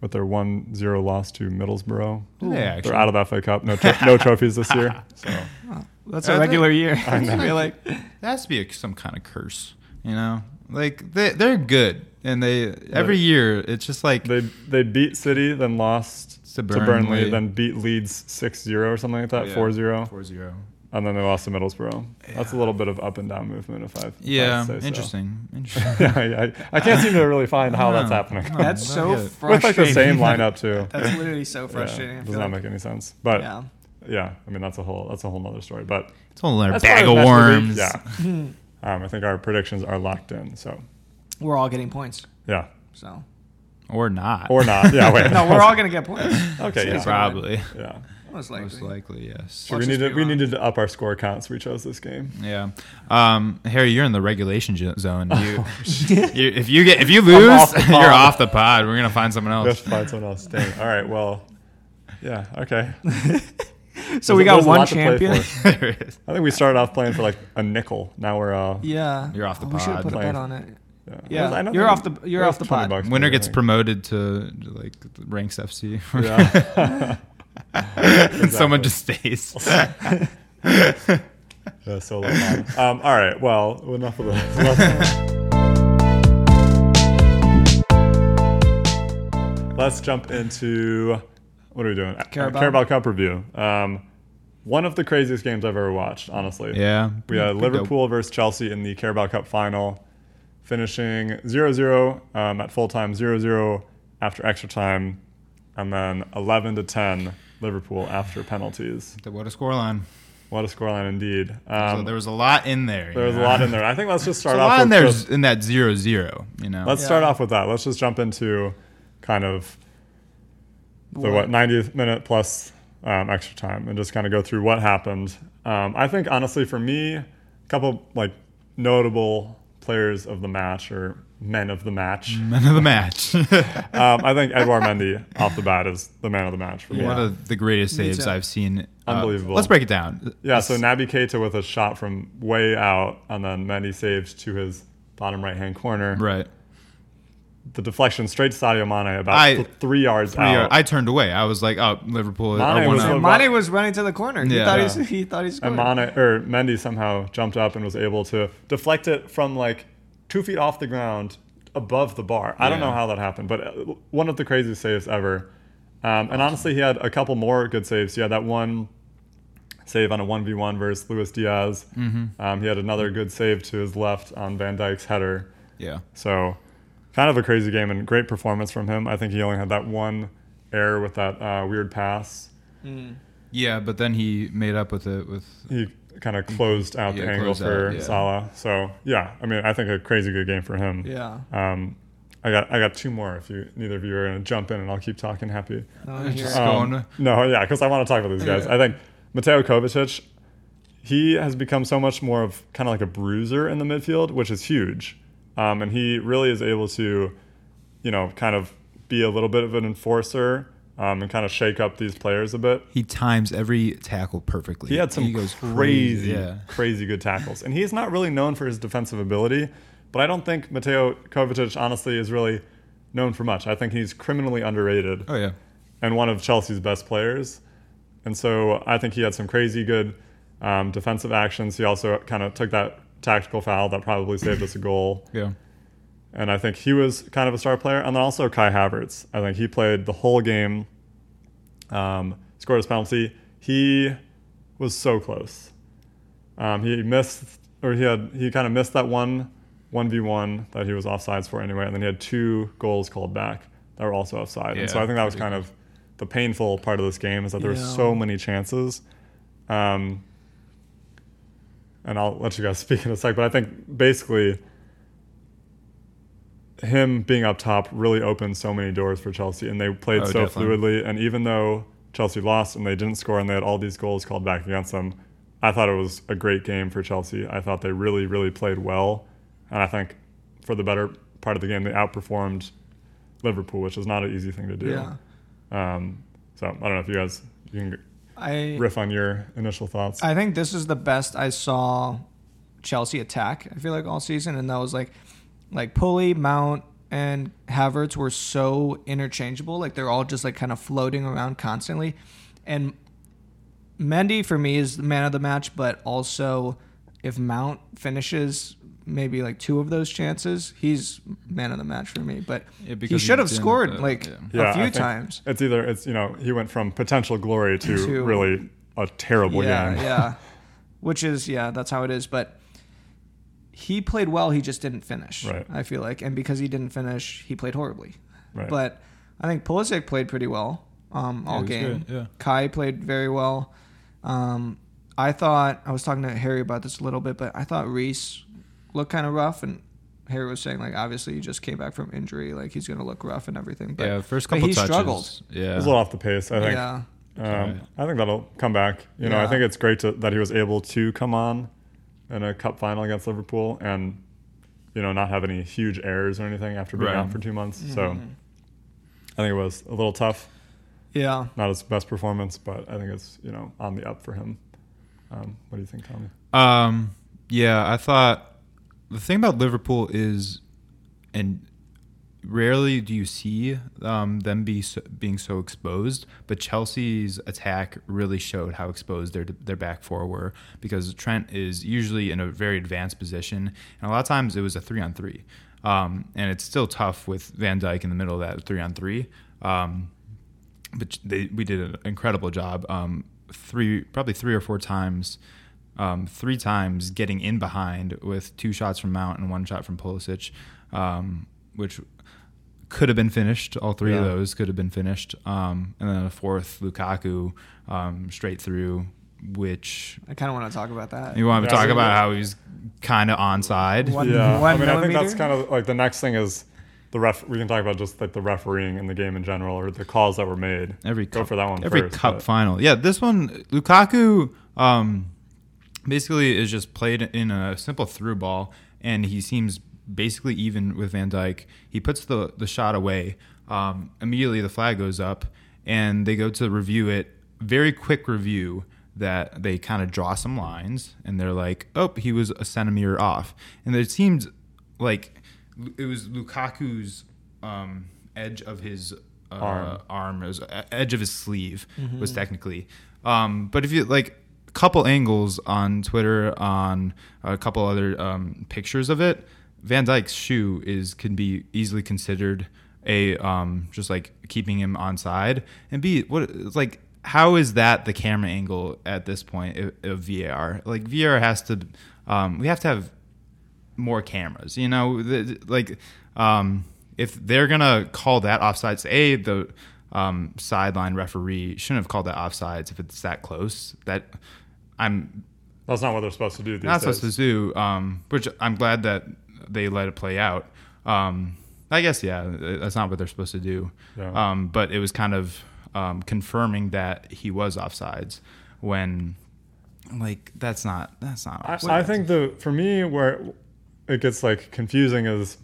S2: with their 1-0 loss to Middlesbrough.
S3: Yeah.
S2: They're out of the FA Cup. No, tro- no trophies this year. So
S4: Oh, that's a
S3: they-
S4: regular year.
S2: I
S4: I,
S2: know.
S4: feel like
S3: There has to be a, some kind of curse, you know. Like they they're good, and they every year it's just like
S2: they they beat City, then lost
S3: To
S2: to Burnley,
S3: Burnley.
S2: then beat Leeds 6-0 or something like that, 4-0,
S3: 4-0.
S2: And then they lost to Middlesbrough. That's a little bit of up and down movement, if I if
S3: Yeah,
S2: say so.
S3: interesting. Interesting.
S2: yeah, I, I can't seem to really find how that's happening.
S3: No.
S4: that's so
S3: get it.
S2: With like the same lineup too.
S4: That's literally so frustrating. I
S2: does not
S4: like.
S2: make any sense. But
S4: yeah.
S2: yeah, I mean that's a whole that's a whole nother story. But
S3: It's a whole other bag of worms.
S2: the best of the week. Yeah. Um, I think our predictions are locked in. So
S4: We're all getting points.
S2: yeah,
S4: So
S3: Or not.
S2: or not. Yeah, wait.
S4: no, we're all gonna get points.
S2: okay.
S4: Yeah.
S2: Yeah,
S3: Probably.
S2: yeah.
S4: Most likely.
S3: Most likely, yes.
S2: So we needed we needed to up our score count, so we chose this game.
S3: Yeah. Um, Harry, you're in the regulation jo- zone. You,
S2: Oh,
S3: you, if you get if you lose,
S2: off
S3: you're off the pod. We're gonna find someone
S2: We have
S3: else.
S2: to find someone else. Dang. All right. Well. Yeah. Okay.
S4: So we got one
S2: lot to play
S4: champion.
S2: for.
S3: There it is.
S2: I think we started off playing for like a nickel. Now we're uh.
S4: Yeah.
S3: You're off the
S4: Oh, We should have
S3: pod.
S4: put a bet on it.
S2: Yeah.
S4: Yeah,
S2: I know
S4: you're off the- you're off the
S2: 20
S4: pod.
S3: Winner gets promoted to like ranks FC.
S2: Yeah.
S3: Someone just stays.
S2: Yeah, solo pod. Um, all right. Well, enough of this. Let's, let's jump into what are we doing? Uh,
S4: Carabao.
S2: Carabao Cup review. Um, one of the craziest games I've ever watched. Honestly.
S3: yeah.
S2: We had
S3: Pretty dope.
S2: Liverpool versus Chelsea in the Carabao Cup final, finishing 0 0 um, at full time, 0 0 after extra time, and then 11 to 10 Liverpool after penalties.
S3: What a scoreline.
S2: What a scoreline indeed.
S3: So
S2: Um,
S3: there was a lot in there.
S2: there was a lot in there. I think let's just start
S3: a
S2: off
S3: lot
S2: with
S3: in there
S2: just-
S3: in that zero zero. You know.
S2: let's
S4: Yeah.
S2: start off with that. Let's just jump into kind of the
S4: What?
S2: what 90th minute plus um, extra time and just kind of go through what happened. Um, I think honestly for me, a couple like notable players of the match or men of the match.
S3: Men of the match.
S2: um, I think Edouard Mendy off the bat is the man of the match for me.
S3: One of the greatest saves. I've seen. Uh,
S2: Unbelievable.
S3: let's break it down.
S2: Yeah, so Naby Keita with a shot from way out, and then Mendy saved to his bottom right hand corner.
S3: right.
S2: The deflection straight to Sadio Mane about
S3: I-
S2: three yards
S3: Three
S2: out.
S3: yard- I turned away. I was like, "Oh, Liverpool." I
S2: Mane was the-
S4: Mane was running to the corner. He
S3: Yeah.
S4: thought
S2: Yeah.
S4: he he thought he scored.
S2: and Mane or Mendy somehow jumped up and was able to deflect it from like two feet off the ground above the bar. I don't know how that happened, but uh, one of the craziest saves ever. Um, and honestly, he had a couple more good saves. He had that one save on a 1v1 versus Luis Diaz.
S3: Mm-hmm.
S2: Um, he had another good save to his left on Van Dijk's header.
S3: yeah.
S2: So, kind of a crazy game and great performance from him. I think he only had that one error with that uh, weird pass.
S4: Mm.
S3: Yeah, but then he made up with it with
S2: He kind of closed out
S3: Yeah,
S2: the angle
S3: closed
S2: for
S3: out, yeah.
S2: Salah. So, yeah, I mean, I think a crazy good game for him.
S4: Yeah.
S2: Um, I got I got two more. If you neither of you are going to jump in, and I'll keep talking. Happy.
S4: No.
S3: Just
S2: Um,
S3: going-
S2: no, yeah, because I want to talk about these guys.
S4: Yeah.
S2: I think Mateo Kovacic, he has become so much more of kind of like a bruiser in the midfield, which is huge. Um, and he really is able to, you know, kind of be a little bit of an enforcer um, and kind of shake up these players a bit.
S3: he times every tackle perfectly.
S2: He had some
S3: goes
S2: crazy,
S3: Yeah.
S2: crazy good tackles. And he's not really known for his defensive ability, but I don't think Mateo Kovacic, honestly, is really known for much. I think he's criminally underrated
S3: Oh yeah.
S2: and one of Chelsea's best players. And so I think he had some crazy good um, defensive actions. He also kind of took that tactical foul that probably saved us a goal.
S3: Yeah.
S2: And I think he was kind of a star player. And then also Kai Havertz. I think he played the whole game, um, scored his penalty. He was so close. Um, he missed, or he had, he kind of missed that one 1v1 that he was offsides for anyway. And then he had two goals called back that were also offside. and so I think that was
S3: pretty
S2: kind of the painful part of this game is that there were so many chances Um, and I'll let you guys speak in a sec, but I think basically him being up top really opened so many doors for Chelsea, and they played
S3: Oh,
S2: so
S3: definitely.
S2: fluidly. And even though Chelsea lost and they didn't score, and they had all these goals called back against them, I thought it was a great game for Chelsea. I thought they really, really played well, and I think for the better part of the game, they outperformed Liverpool, which is not an easy thing to do.
S4: Yeah.
S2: Um, so I don't know if you guys you can
S4: I
S2: riff on your initial thoughts.
S4: I think this is the best I saw Chelsea attack. I feel like all season, and that was like like Pulley, Mount, and Havertz were so interchangeable. Like they're all just like kind of floating around constantly, and Mendy for me is the man of the match. But also, if Mount finishes maybe like two of those chances, he's man of the match for me. But
S3: Yeah,
S4: he should have scored
S3: uh,
S4: like
S3: yeah.
S2: Yeah,
S4: few times.
S2: It's either it's you know he went from potential glory to,
S4: To-
S2: really a terrible
S4: yeah,
S2: game.
S4: yeah. Which is yeah, that's how it is. But he played well. He just didn't finish.
S2: Right.
S4: I feel like, and because he didn't finish, he played horribly.
S2: Right.
S4: But I think Pulisic played pretty well um, all
S3: he was
S4: game.
S3: good, yeah.
S4: Kai played very well. Um, I thought I was talking to Harry about this a little bit, but I thought Reece looked kind of rough, and Harry was saying like obviously he just came back from injury, like he's gonna look rough and everything. But
S3: yeah, first
S4: but
S3: couple
S4: he
S3: touches.
S4: struggled.
S3: Yeah.
S2: was a little off the pace. I think.
S4: yeah,
S2: Um,
S3: Right.
S2: I think that'll come back. You know, I think it's great to, that he was able to come on in a cup final against Liverpool and you know not have any huge errors or anything after being
S3: Right.
S2: out for two months. So
S4: Mhm.
S2: I think it was a little tough.
S4: yeah.
S2: Not his best performance, but I think it's you know on the up for him. Um, what do you think, Tommy?
S3: Um, yeah, I thought the thing about Liverpool is, and rarely do you see um, them be so, being so exposed, but Chelsea's attack really showed how exposed their their back four were because Trent is usually in a very advanced position, and a lot of times it was a three on three, um, and it's still tough with Van Dijk in the middle of that three on three. Um, but they we did an incredible job. Um, three probably three or four times, um, three times getting in behind with two shots from Mount and one shot from Pulisic, um, which could have been finished. All three of those could have been finished, um, and then a fourth Lukaku um, straight through, which
S4: I kind of want to talk about that.
S3: you want to
S2: Yeah,
S3: talk
S2: so-
S3: about how he's kind of onside.
S4: One-
S2: yeah,
S4: one
S2: I mean, I think that's kind of like the next thing is the ref. We can talk about just like the refereeing in the game in general or the calls that were made.
S3: Every
S2: Go
S3: cup,
S2: for that one
S3: Every
S2: first,
S3: cup
S2: but-
S3: final. Yeah, this one Lukaku um, basically is just played in a simple through ball, and he seems basically even with Van Dijk. He puts the the shot away. Um, immediately, the flag goes up, and they go to review it. Very quick review that they kind of draw some lines, and they're like, "Oh, he was a centimeter off," and it seemed like it was Lukaku's um, edge of his uh,
S2: Arm.
S3: arm, was e- edge of his sleeve was technically. Um, but if you like a couple angles on Twitter on a couple other um, pictures of it, Van Dijk's shoe is can be easily considered a um, just like keeping him on side and be what it's like. How is that the camera angle at this point of, of VAR? Like VAR has to, um, we have to have more cameras. You know, the, the- like um, if they're gonna call that offsides, a the um, sideline referee shouldn't have called that offsides if it's that close. That I'm
S2: That's not what they're supposed to do. These
S3: not
S2: days.
S3: supposed to do. Um, which I'm glad that they let it play out. Um, I guess yeah, that's not what they're supposed to do.
S2: Yeah.
S3: Um, but it was kind of um, confirming that he was offsides when, like, that's not that's not.
S2: I. I think the for me where it gets like confusing is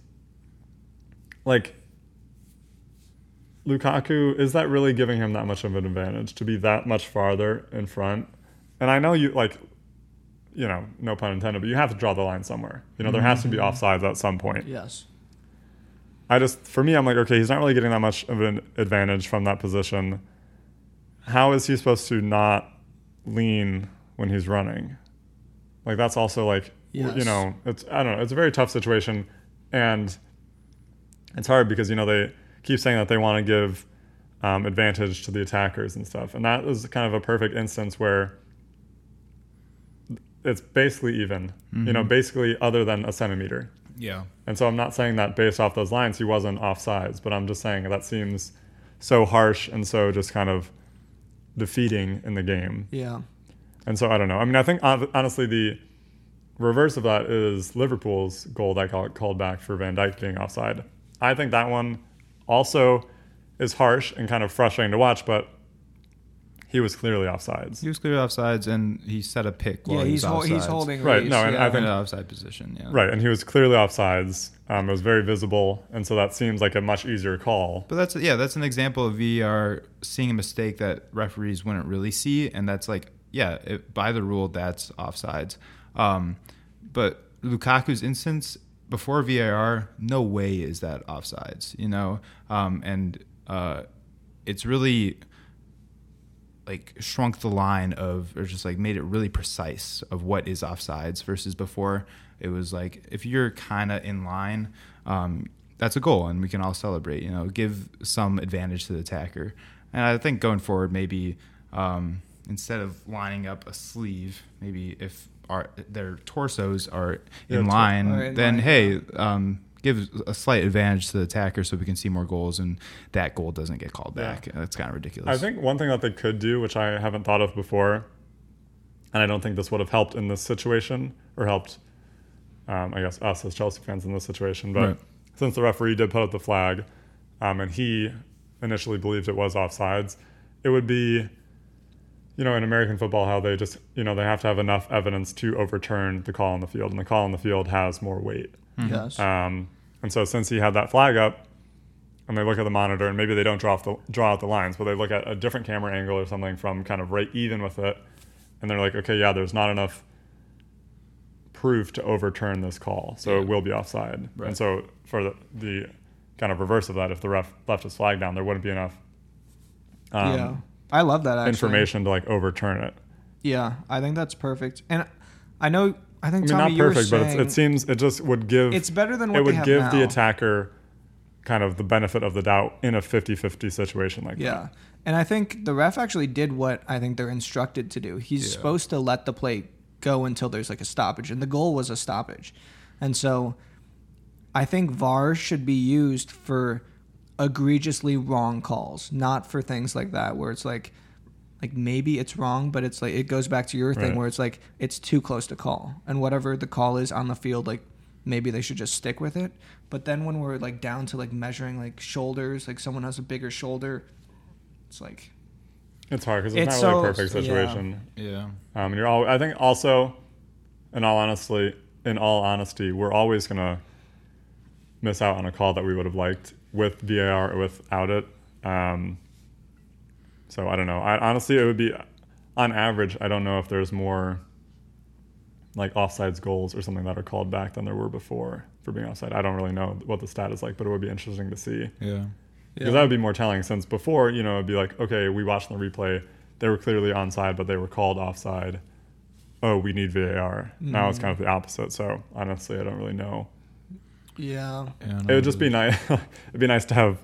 S2: like Lukaku is that really giving him that much of an advantage to be that much farther in front? And I know you like you know, no pun intended, but you have to draw the line somewhere. You know, there has to be offsides at some point.
S4: Yes.
S2: I just for me I'm like, okay, he's not really getting that much of an advantage from that position. How is he supposed to not lean when he's running? Like that's also like w- you know, it's I don't know, it's a very tough situation and it's hard because you know they keep saying that they want to give um, advantage to the attackers and stuff, and that is kind of a perfect instance where it's basically even. You know, mm-hmm. basically other than a centimeter.
S3: yeah.
S2: And so I'm not saying that based off those lines he wasn't offsides, but I'm just saying that seems so harsh and so just kind of defeating in the game.
S4: Yeah.
S2: and so I don't know. I mean, I think honestly the reverse of that is Liverpool's goal that got called back for Van Dijk being offside. I think that one also is harsh and kind of frustrating to watch, but he was clearly offsides.
S3: He was clearly offsides, and he set a pick while
S4: yeah,
S3: he
S4: he's
S3: was
S4: hol- he's holding
S2: Right,
S4: Reece,
S2: no, and
S4: yeah.
S2: I think-
S3: in an offside position. Yeah.
S2: Right, and he was clearly offsides. Um, it was very visible, and so that seems like a much easier call.
S3: But that's yeah, that's an example of VAR seeing a mistake that referees wouldn't really see, and that's like yeah, it, by the rule that's offsides. Um, but Lukaku's instance before VAR, no way is that offsides, you know, um, and uh, it's really like shrunk the line of or just like made it really precise of what is offsides versus before. It was like if you're kind of in line um, that's a goal and we can all celebrate you know give some advantage to the attacker. And i think going forward maybe um, instead of lining up a sleeve maybe if our their torsos are
S2: Yeah,
S3: in
S2: tor-
S3: line
S4: Are in
S3: then
S4: line,
S3: hey um, give a slight advantage to the attacker so we can see more goals and that goal doesn't get called
S2: Yeah.
S3: back that's kind of ridiculous
S2: I think one thing that they could do, which I haven't thought of before, and I don't think this would have helped in this situation or helped, um, I guess, us as Chelsea fans in this situation. But
S3: Right.
S2: since the referee did put up the flag, um, and he initially believed it was offsides, it would be, you know, in American football, how they just, you know, they have to have enough evidence to overturn the call on the field, and the call on the field has more weight.
S4: Yes.
S2: Um, and so since he had that flag up, and they look at the monitor, and maybe they don't draw off the, draw out the lines, but they look at a different camera angle or something from kind of right even with it, and they're like, okay, yeah, there's not enough proof to overturn this call, so
S3: Yeah.
S2: it will be offside.
S3: Right.
S2: And so for the, the kind of reverse of that, if the ref left his flag down, there wouldn't be enough um,
S4: yeah. I love that actually.
S2: information to like overturn it.
S4: Yeah, I think that's perfect. And I know I
S2: I
S4: think
S2: mean,
S4: Tommy
S2: not perfect, but it's, it seems it just would give
S4: it's better than what
S2: it would give
S4: now.
S2: the attacker kind of the benefit of the doubt in a 50-50 situation like
S4: Yeah.
S2: that.
S4: And I think the ref actually did what I think they're instructed to do. He's
S3: Yeah.
S4: supposed to let the play go until there's like a stoppage. And the goal was a stoppage. And so I think VAR should be used for egregiously wrong calls, not for things like that where it's like like maybe it's wrong, but it's like it goes back to your thing
S2: Right.
S4: where it's like it's too close to call. And whatever the call is on the field, like maybe they should just stick with it. But then when we're like down to like measuring like shoulders, like someone has a bigger shoulder, it's like
S2: It's hard because it's,
S4: It's
S2: not really a perfect situation.
S3: yeah
S2: Um, and you're all. I think also, in all honestly, in all honesty, we're always gonna miss out on a call that we would have liked with VAR or without it. Um, so I don't know. I honestly, it would be on average. I don't know if there's more like offsides goals or something that are called back than there were before for being offside. I don't really know what the stat is like, but it would be interesting to see.
S3: Yeah.
S2: Because that would be more telling since before you know it'd be like okay we watched the replay. They were clearly onside but they were called offside. Oh we need var now it's kind of the opposite. So honestly i don't really know.
S4: Yeah.
S3: Yeah,
S2: it would just be nice it'd be nice to have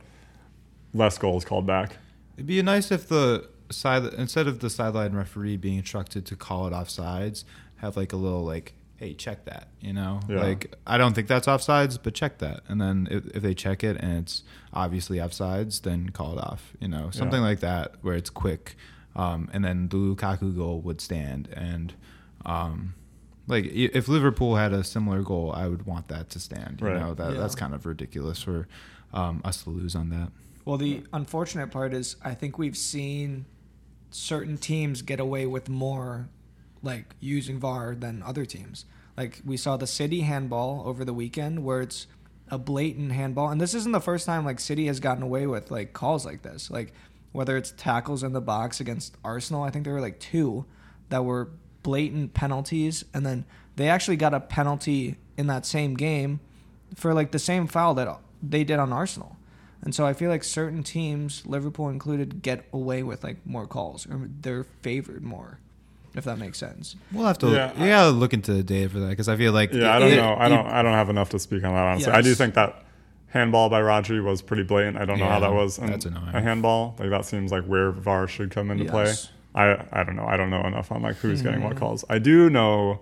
S2: less goals called back
S3: It'd be nice if the side instead of the sideline referee being instructed to call it offsides, have like a little like, hey, check that. You know,
S2: Yeah.
S3: like I don't think that's offsides, but check that. And then if, if they check it and it's obviously offsides, then call it off. You know, something
S2: Yeah.
S3: like that where it's quick, um, and then the Lukaku goal would stand. And um, like if Liverpool had a similar goal, I would want that to stand. You
S2: Right.
S3: know, that
S4: Yeah.
S3: that's kind of ridiculous for um, us to lose on that.
S4: Well, the unfortunate part is I think we've seen certain teams get away with more like using VAR than other teams. Like we saw the City handball over the weekend where it's a blatant handball and this isn't the first time like City has gotten away with like calls like this. Like whether it's tackles in the box against Arsenal, I think there were like two that were blatant penalties and then they actually got a penalty in that same game for like the same foul that they did on Arsenal. And so I feel like certain teams, Liverpool included, get away with like more calls or they're favored more, if that makes sense.
S3: We'll have to.
S2: Yeah,
S3: you gotta look into the data for that because I feel like
S2: yeah i don't
S3: it-
S2: know i
S3: you-
S2: don't i don't have enough to speak on that honestly i do think that handball by Rodri was pretty blatant i don't know how that was in
S3: that's annoying.
S2: a handball like that seems like where var should come into play
S4: Yes.
S2: I, I don't know. I don't know enough on like who's getting what
S4: Mhm.
S2: calls. I do know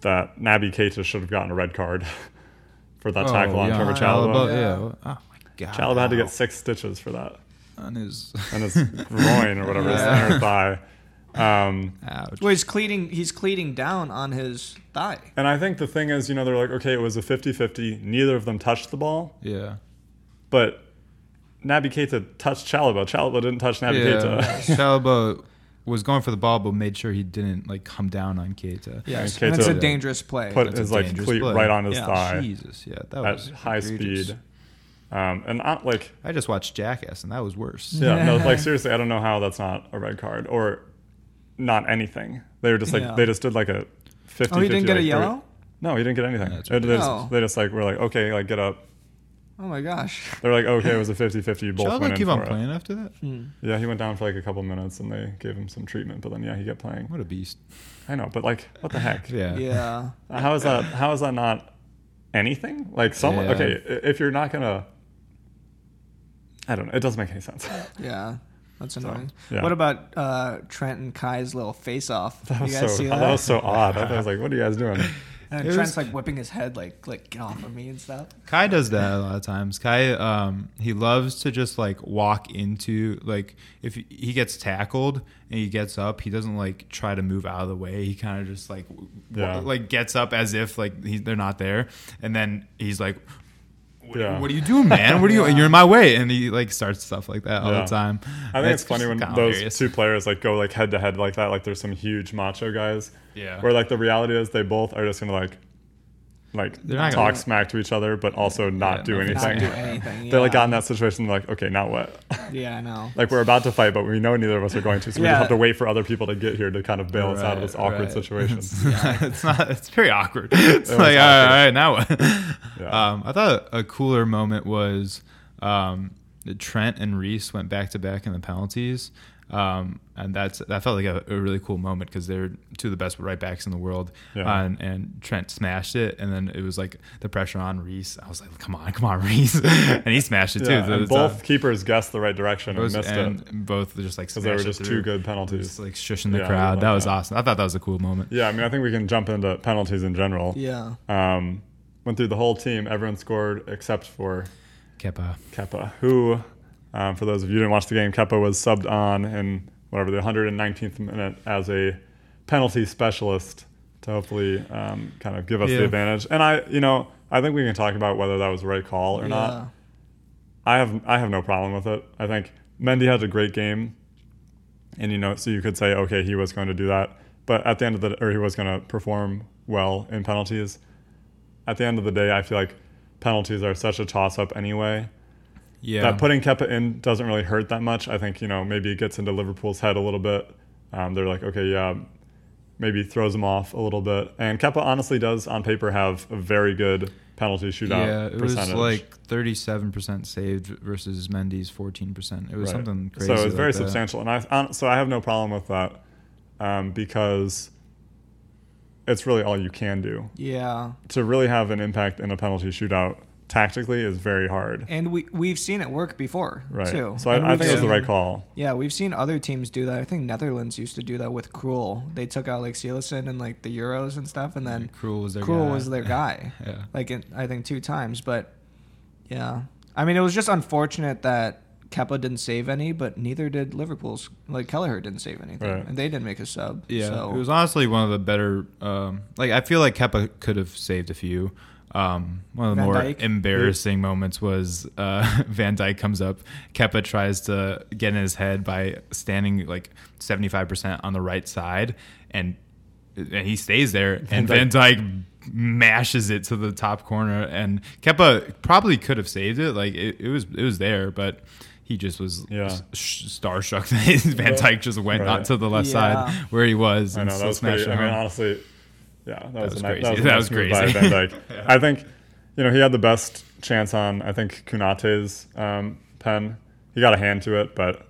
S2: that Naby Keita should have gotten a red card for that
S3: Oh,
S2: tackle on
S3: yeah,
S2: Trevor
S3: Chalobah,
S2: Chalobah.
S4: Yeah.
S3: Yeah. Oh my god.
S2: Chalobah had to get six stitches for that,
S3: on his.
S2: and his groin or whatever, his inner thigh. Um,
S3: Ouch.
S4: Well, he's cleating. He's cleating down on his thigh.
S2: and I think the thing is, you know, they're like, okay, it was a 50-50. Neither of them touched the ball,
S3: Yeah.
S2: but Naby Keita touched Chalobah. Chalobah didn't touch Naby
S3: Yeah.
S2: Keita.
S3: Chalobah was going for the ball, but made sure he didn't like come down on Keita.
S4: Yeah,
S2: And
S4: and it's a dangerous play.
S2: Put
S3: That's
S2: his like cleat
S3: play.
S2: right on his
S4: Yeah.
S2: thigh
S3: Jesus, yeah, that
S2: at
S3: was
S2: high speed. Um, and I, like,
S3: I just watched Jackass, and that was worse.
S2: yeah, no, like seriously, I don't know how that's not a red card or not anything. They were just like
S4: Yeah.
S2: they just did like a 50
S4: oh, he didn't get a
S2: like, three-
S4: yellow.
S2: No, he didn't get anything.
S3: That's
S2: It- they, just,
S4: Oh.
S2: they just like were like, okay, like get up.
S4: Oh my gosh.
S2: They're like, okay, it was a 50-50. You both went
S3: Chalobah
S2: in
S3: keep
S2: for
S3: on
S2: it.
S3: playing after that.
S4: Hmm.
S2: Yeah, he went down for like a couple minutes and they gave him some treatment, but then yeah, he kept playing.
S3: What a beast.
S2: I know, but like, what the heck?
S3: Yeah.
S4: Yeah.
S2: How is that? How is that not anything? Like, someone.
S3: Yeah.
S2: Okay, if you're not gonna, I don't know. It doesn't make any sense.
S4: Yeah. That's annoying.
S2: yeah.
S4: What about uh, Trent and Kai's little face off?
S2: That was so. That?
S4: that?
S2: was so odd. I was like, what are you guys doing?
S4: And
S3: It
S4: Trent's
S3: was-
S4: like whipping his head, like like get off of me and stuff.
S3: Kai does that a lot of times. Kai, um, he loves to just like walk into like if he- he gets tackled and he gets up, he doesn't like try to move out of the way. He kind of just like w-
S2: Yeah.
S3: like gets up as if like he, they're not there, and then he's like. What,
S2: Yeah.
S3: what are you doing, man? What are you?
S4: Yeah.
S3: You're in my way, and he like starts stuff like that all
S2: Yeah.
S3: the time.
S2: I think it's funny when those
S3: hilarious.
S2: two players like go like head to head like that. Like there's some huge macho guys.
S3: Yeah.
S2: Where like the reality is they both are just gonna like, like
S3: They're not
S2: talk
S4: gonna-
S2: smack to each other, but also not
S3: Yeah,
S2: do
S3: nothing.
S4: Not
S2: anything.
S4: do anything.
S2: They like got in that situation. Like, okay, now what?
S4: Yeah, I know.
S2: like we're about to fight, but we know neither of us are going to, so we
S4: Yeah.
S2: just have to wait for other people to get here to kind of bail us out of this awkward
S3: right.
S2: situation.
S3: It's, it's not. It's very awkward. It's
S2: It
S3: like,
S2: was
S3: all right,
S2: awkward.
S3: all right, now what?
S2: Yeah.
S3: Um, I thought a cooler moment was um, Trent and Reece went back to back in the penalties. Um, and that's that felt like a, a really cool moment because they're two of the best right backs in the world.
S2: Yeah.
S3: and, and Trent smashed it, and then it was like the pressure on Reece. I was like, "Come on, come on, Reece!" and he smashed it
S2: Yeah,
S3: too. So
S2: and
S3: it's, uh,
S2: both keepers guessed the right direction and
S3: both-
S2: missed
S3: and
S2: it
S3: both just like
S2: because they were just two good
S3: Just
S2: penalties.
S3: like shushing the
S2: Yeah,
S3: crowd.
S2: like
S3: that was
S2: that.
S3: awesome. I thought that was a cool moment.
S2: Yeah, I mean, I think we can jump into penalties in general.
S4: Yeah.
S2: Um, went through the whole team. Everyone scored except for
S3: Kepa.
S2: Kepa, who, um, for those of you who didn't watch the game, Kepa was subbed on in whatever the 119th minute as a penalty specialist to hopefully um, kind of give us
S3: Yeah.
S2: the advantage. And I, you know, I think we can talk about whether that was the right call or
S4: yeah.
S2: not. I have I have no problem with it. I think Mendy had a great game, and you know, so you could say, okay, he was going to do that, but at the end of the or he was going to perform well in penalties. At the end of the day, I feel like penalties are such a toss up anyway.
S3: Yeah.
S2: That putting Kepa in doesn't really hurt that much. I think you know maybe it gets into Liverpool's head a little bit. Um, they're like, okay, yeah, maybe throws them off a little bit. And Kepa honestly does on paper have a very good penalty shootout
S3: yeah, it
S2: percentage.
S3: was like 37% saved versus Mendy's 14%. It was
S2: Right.
S3: something crazy.
S2: So it's
S3: like
S2: very
S3: that.
S2: substantial, and I so I have no problem with that um, because it's really all you can do
S4: Yeah.
S2: to really have an impact in a penalty shootout. Tactically, is very hard,
S4: And we we've seen it work before
S2: right?
S4: too.
S2: So I, I think it was the right call.
S4: Yeah, we've seen other teams do that. I think Netherlands used to do that with Krul. They took out like Cillessen and like the Euros and stuff, and then
S3: Krul was their
S4: Krul
S3: guy.
S4: was their guy.
S3: yeah.
S4: like in, I think two times. But yeah, I mean it was just unfortunate that Kepa didn't save any, but neither did Liverpool's. Like Kelleher didn't save anything,
S2: Right.
S4: and they didn't make a sub.
S3: Yeah,
S4: so.
S3: it was honestly one of the better. Um, like I feel like Kepa could have saved a few. Um, one of the
S4: Van
S3: more
S4: Dijk?
S3: embarrassing moments was uh, Van Dijk comes up, Kepa tries to get in his head by standing like seventy five percent on the right side, and and he stays there, and Van
S2: Van
S3: Dijk mashes it to the top corner, and Kepa probably could have saved it. Like it, it was it was there, but. He just was
S2: Yeah.
S3: sh- starstruck that Van Dijk just went
S2: Right.
S3: on to the left
S4: Yeah.
S3: side where he was.
S2: I
S3: and
S2: know that was
S3: smashed
S2: crazy.
S3: it
S2: I mean, honestly, yeah, that, was,
S3: was
S2: a nice,
S3: crazy.
S2: that was, a
S3: That
S2: nice
S3: was
S2: move by
S3: crazy.
S2: Van Dijk. I think, you know, he had the best chance on. I think Konaté's um, pen. He got a hand to it, but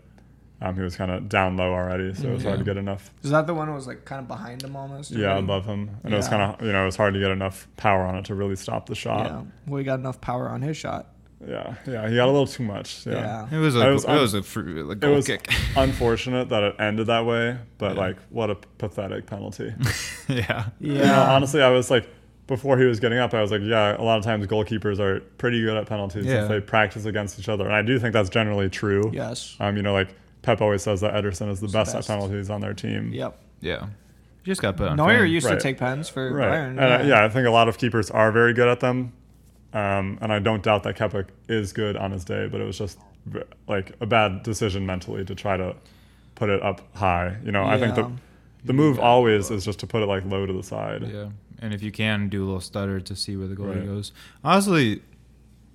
S2: um, he was kind of down low already, so it was hard to get enough.
S4: Is that the one that was like kind of behind him almost?
S2: Yeah,
S4: what?
S2: above him, and it was kind of you know it was hard to get enough power on it to really stop the shot.
S4: Yeah.
S2: shot.
S4: Well, he got enough power on his shot.
S2: Yeah, yeah, he got a little too much. Yeah,
S4: Yeah.
S3: It was a
S2: I
S3: it
S2: was
S3: was, a, fr- a
S2: it was
S3: kick.
S2: unfortunate that it ended that way, but
S3: Yeah.
S2: like what a pathetic penalty.
S3: yeah.
S2: You know, honestly, I was like, before he was getting up, I was like, yeah, a lot of times goalkeepers are pretty good at penalties
S3: Yeah.
S2: since they practice against each other. And I do think that's generally true.
S4: Yes.
S2: Um, you know, like Pep always says that Ederson is the best,
S4: best.
S2: at penalties on their team.
S4: Yep.
S3: Yeah. You just got put on.
S4: Neuer
S3: film.
S4: used
S2: Right.
S4: to take pens for
S2: Right.
S4: Bayern.
S2: And uh, yeah, I think a lot of keepers are very good at them. Um, and I don't doubt that Kepa is good on his day, but it was just like a bad decision mentally to try to put it up high. You know, I think the the move always is just to put it like low to the side.
S3: Yeah, and if you can do a little stutter to see where the goalie
S2: Right.
S3: goes. Honestly,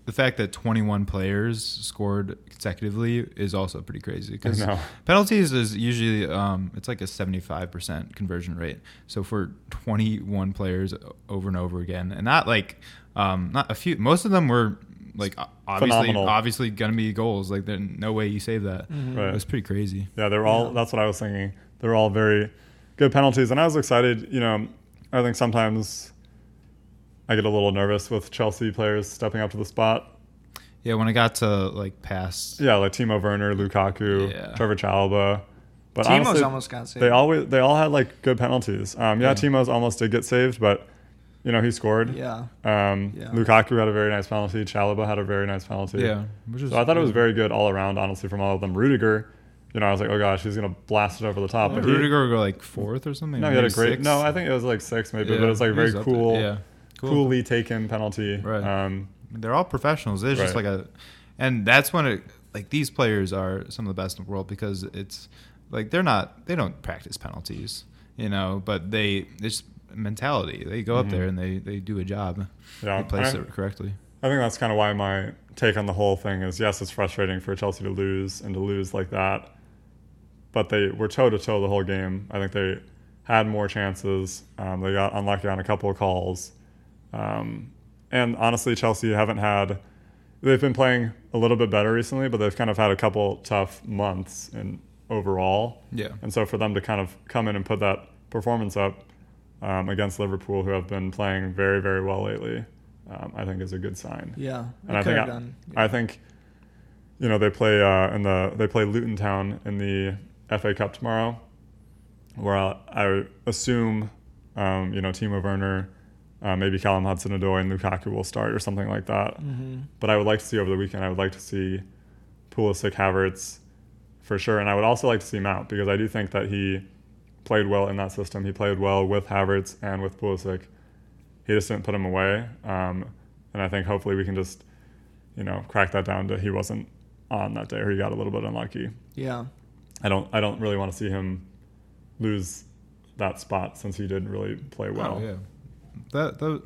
S3: the fact that 21 players scored consecutively is also pretty crazy because penalties is usually um, it's like a 75% conversion rate. So for 21 players over and over again, and not like um, not a few, most of them were like obviously
S2: Phenomenal.
S3: obviously gonna be goals. Like there's no way you save that.
S4: Mhm.
S2: Right.
S3: It was pretty crazy.
S2: Yeah, they're all.
S4: Yeah.
S2: That's what I was thinking. They're all very good penalties, and I was excited. You know, I think sometimes I get a little nervous with Chelsea players stepping up to the spot.
S3: Yeah, when I got to like past
S2: Yeah, like Timo Werner, Lukaku,
S3: Yeah.
S2: Trevor Chalobah. But
S4: Timo's
S2: honestly,
S4: almost got saved.
S2: they always they all had like good penalties. Um, yeah,
S3: Yeah.
S2: Timo's almost did get saved, but you know he scored.
S4: Yeah.
S2: Um,
S4: Yeah.
S2: Lukaku had a very nice penalty. Chalobah had a very nice penalty.
S3: yeah, which is
S2: So I thought it was very good all around, honestly, from all of them. Rudiger, you know, I was like, oh gosh, he's gonna blast it over the top.
S3: Yeah,
S2: but he,
S3: Rudiger go like fourth or something.
S2: no, he had a great.
S3: sixth.
S2: No, I think it was like six maybe,
S3: Yeah,
S2: but it was like
S3: he
S2: very
S3: was
S2: cool,
S3: Yeah, cool.
S2: coolly taken penalty.
S3: Right.
S2: Um,
S3: They're all professionals. It's just like a, and that's when it like these players are some of the best in the world because it's like they're not they don't practice penalties, you know, but they it's mentality. They go up
S2: Mhm.
S3: there and they they do a job.
S2: yeah,
S3: They place
S2: I-
S3: it correctly.
S2: I think that's kind of why my take on the whole thing is yes, it's frustrating for Chelsea to lose and to lose like that, but they were toe to toe the whole game. I think they had more chances. Um, they got unlucky on a couple of calls, um, and honestly, Chelsea haven't had. They've been playing a little bit better recently, but they've kind of had a couple tough months in overall.
S3: Yeah.
S2: And so for them to kind of come in and put that performance up um, against Liverpool, who have been playing very, very well lately, um, I think is a good sign.
S4: Yeah.
S2: And I think I,
S4: done.
S2: I think you know they play uh, in the they play Luton Town in the FA Cup tomorrow, where I, I assume um, you know Timo Werner, uh, maybe Callum Hudson-Odoi and Lukaku will start or something like that.
S4: hmm
S2: But I would like to see over the weekend. I would like to see Pulisic, Havertz, for sure, and I would also like to see Mount because I do think that he played well in that system. He played well with Havertz and with Pulisic. He just didn't put him away, um, and I think hopefully we can just you know crack that down to he wasn't on that day or he got a little bit unlucky.
S4: Yeah.
S2: I don't I don't really want to see him lose that spot since he didn't really play well.
S3: Oh, yeah. That, that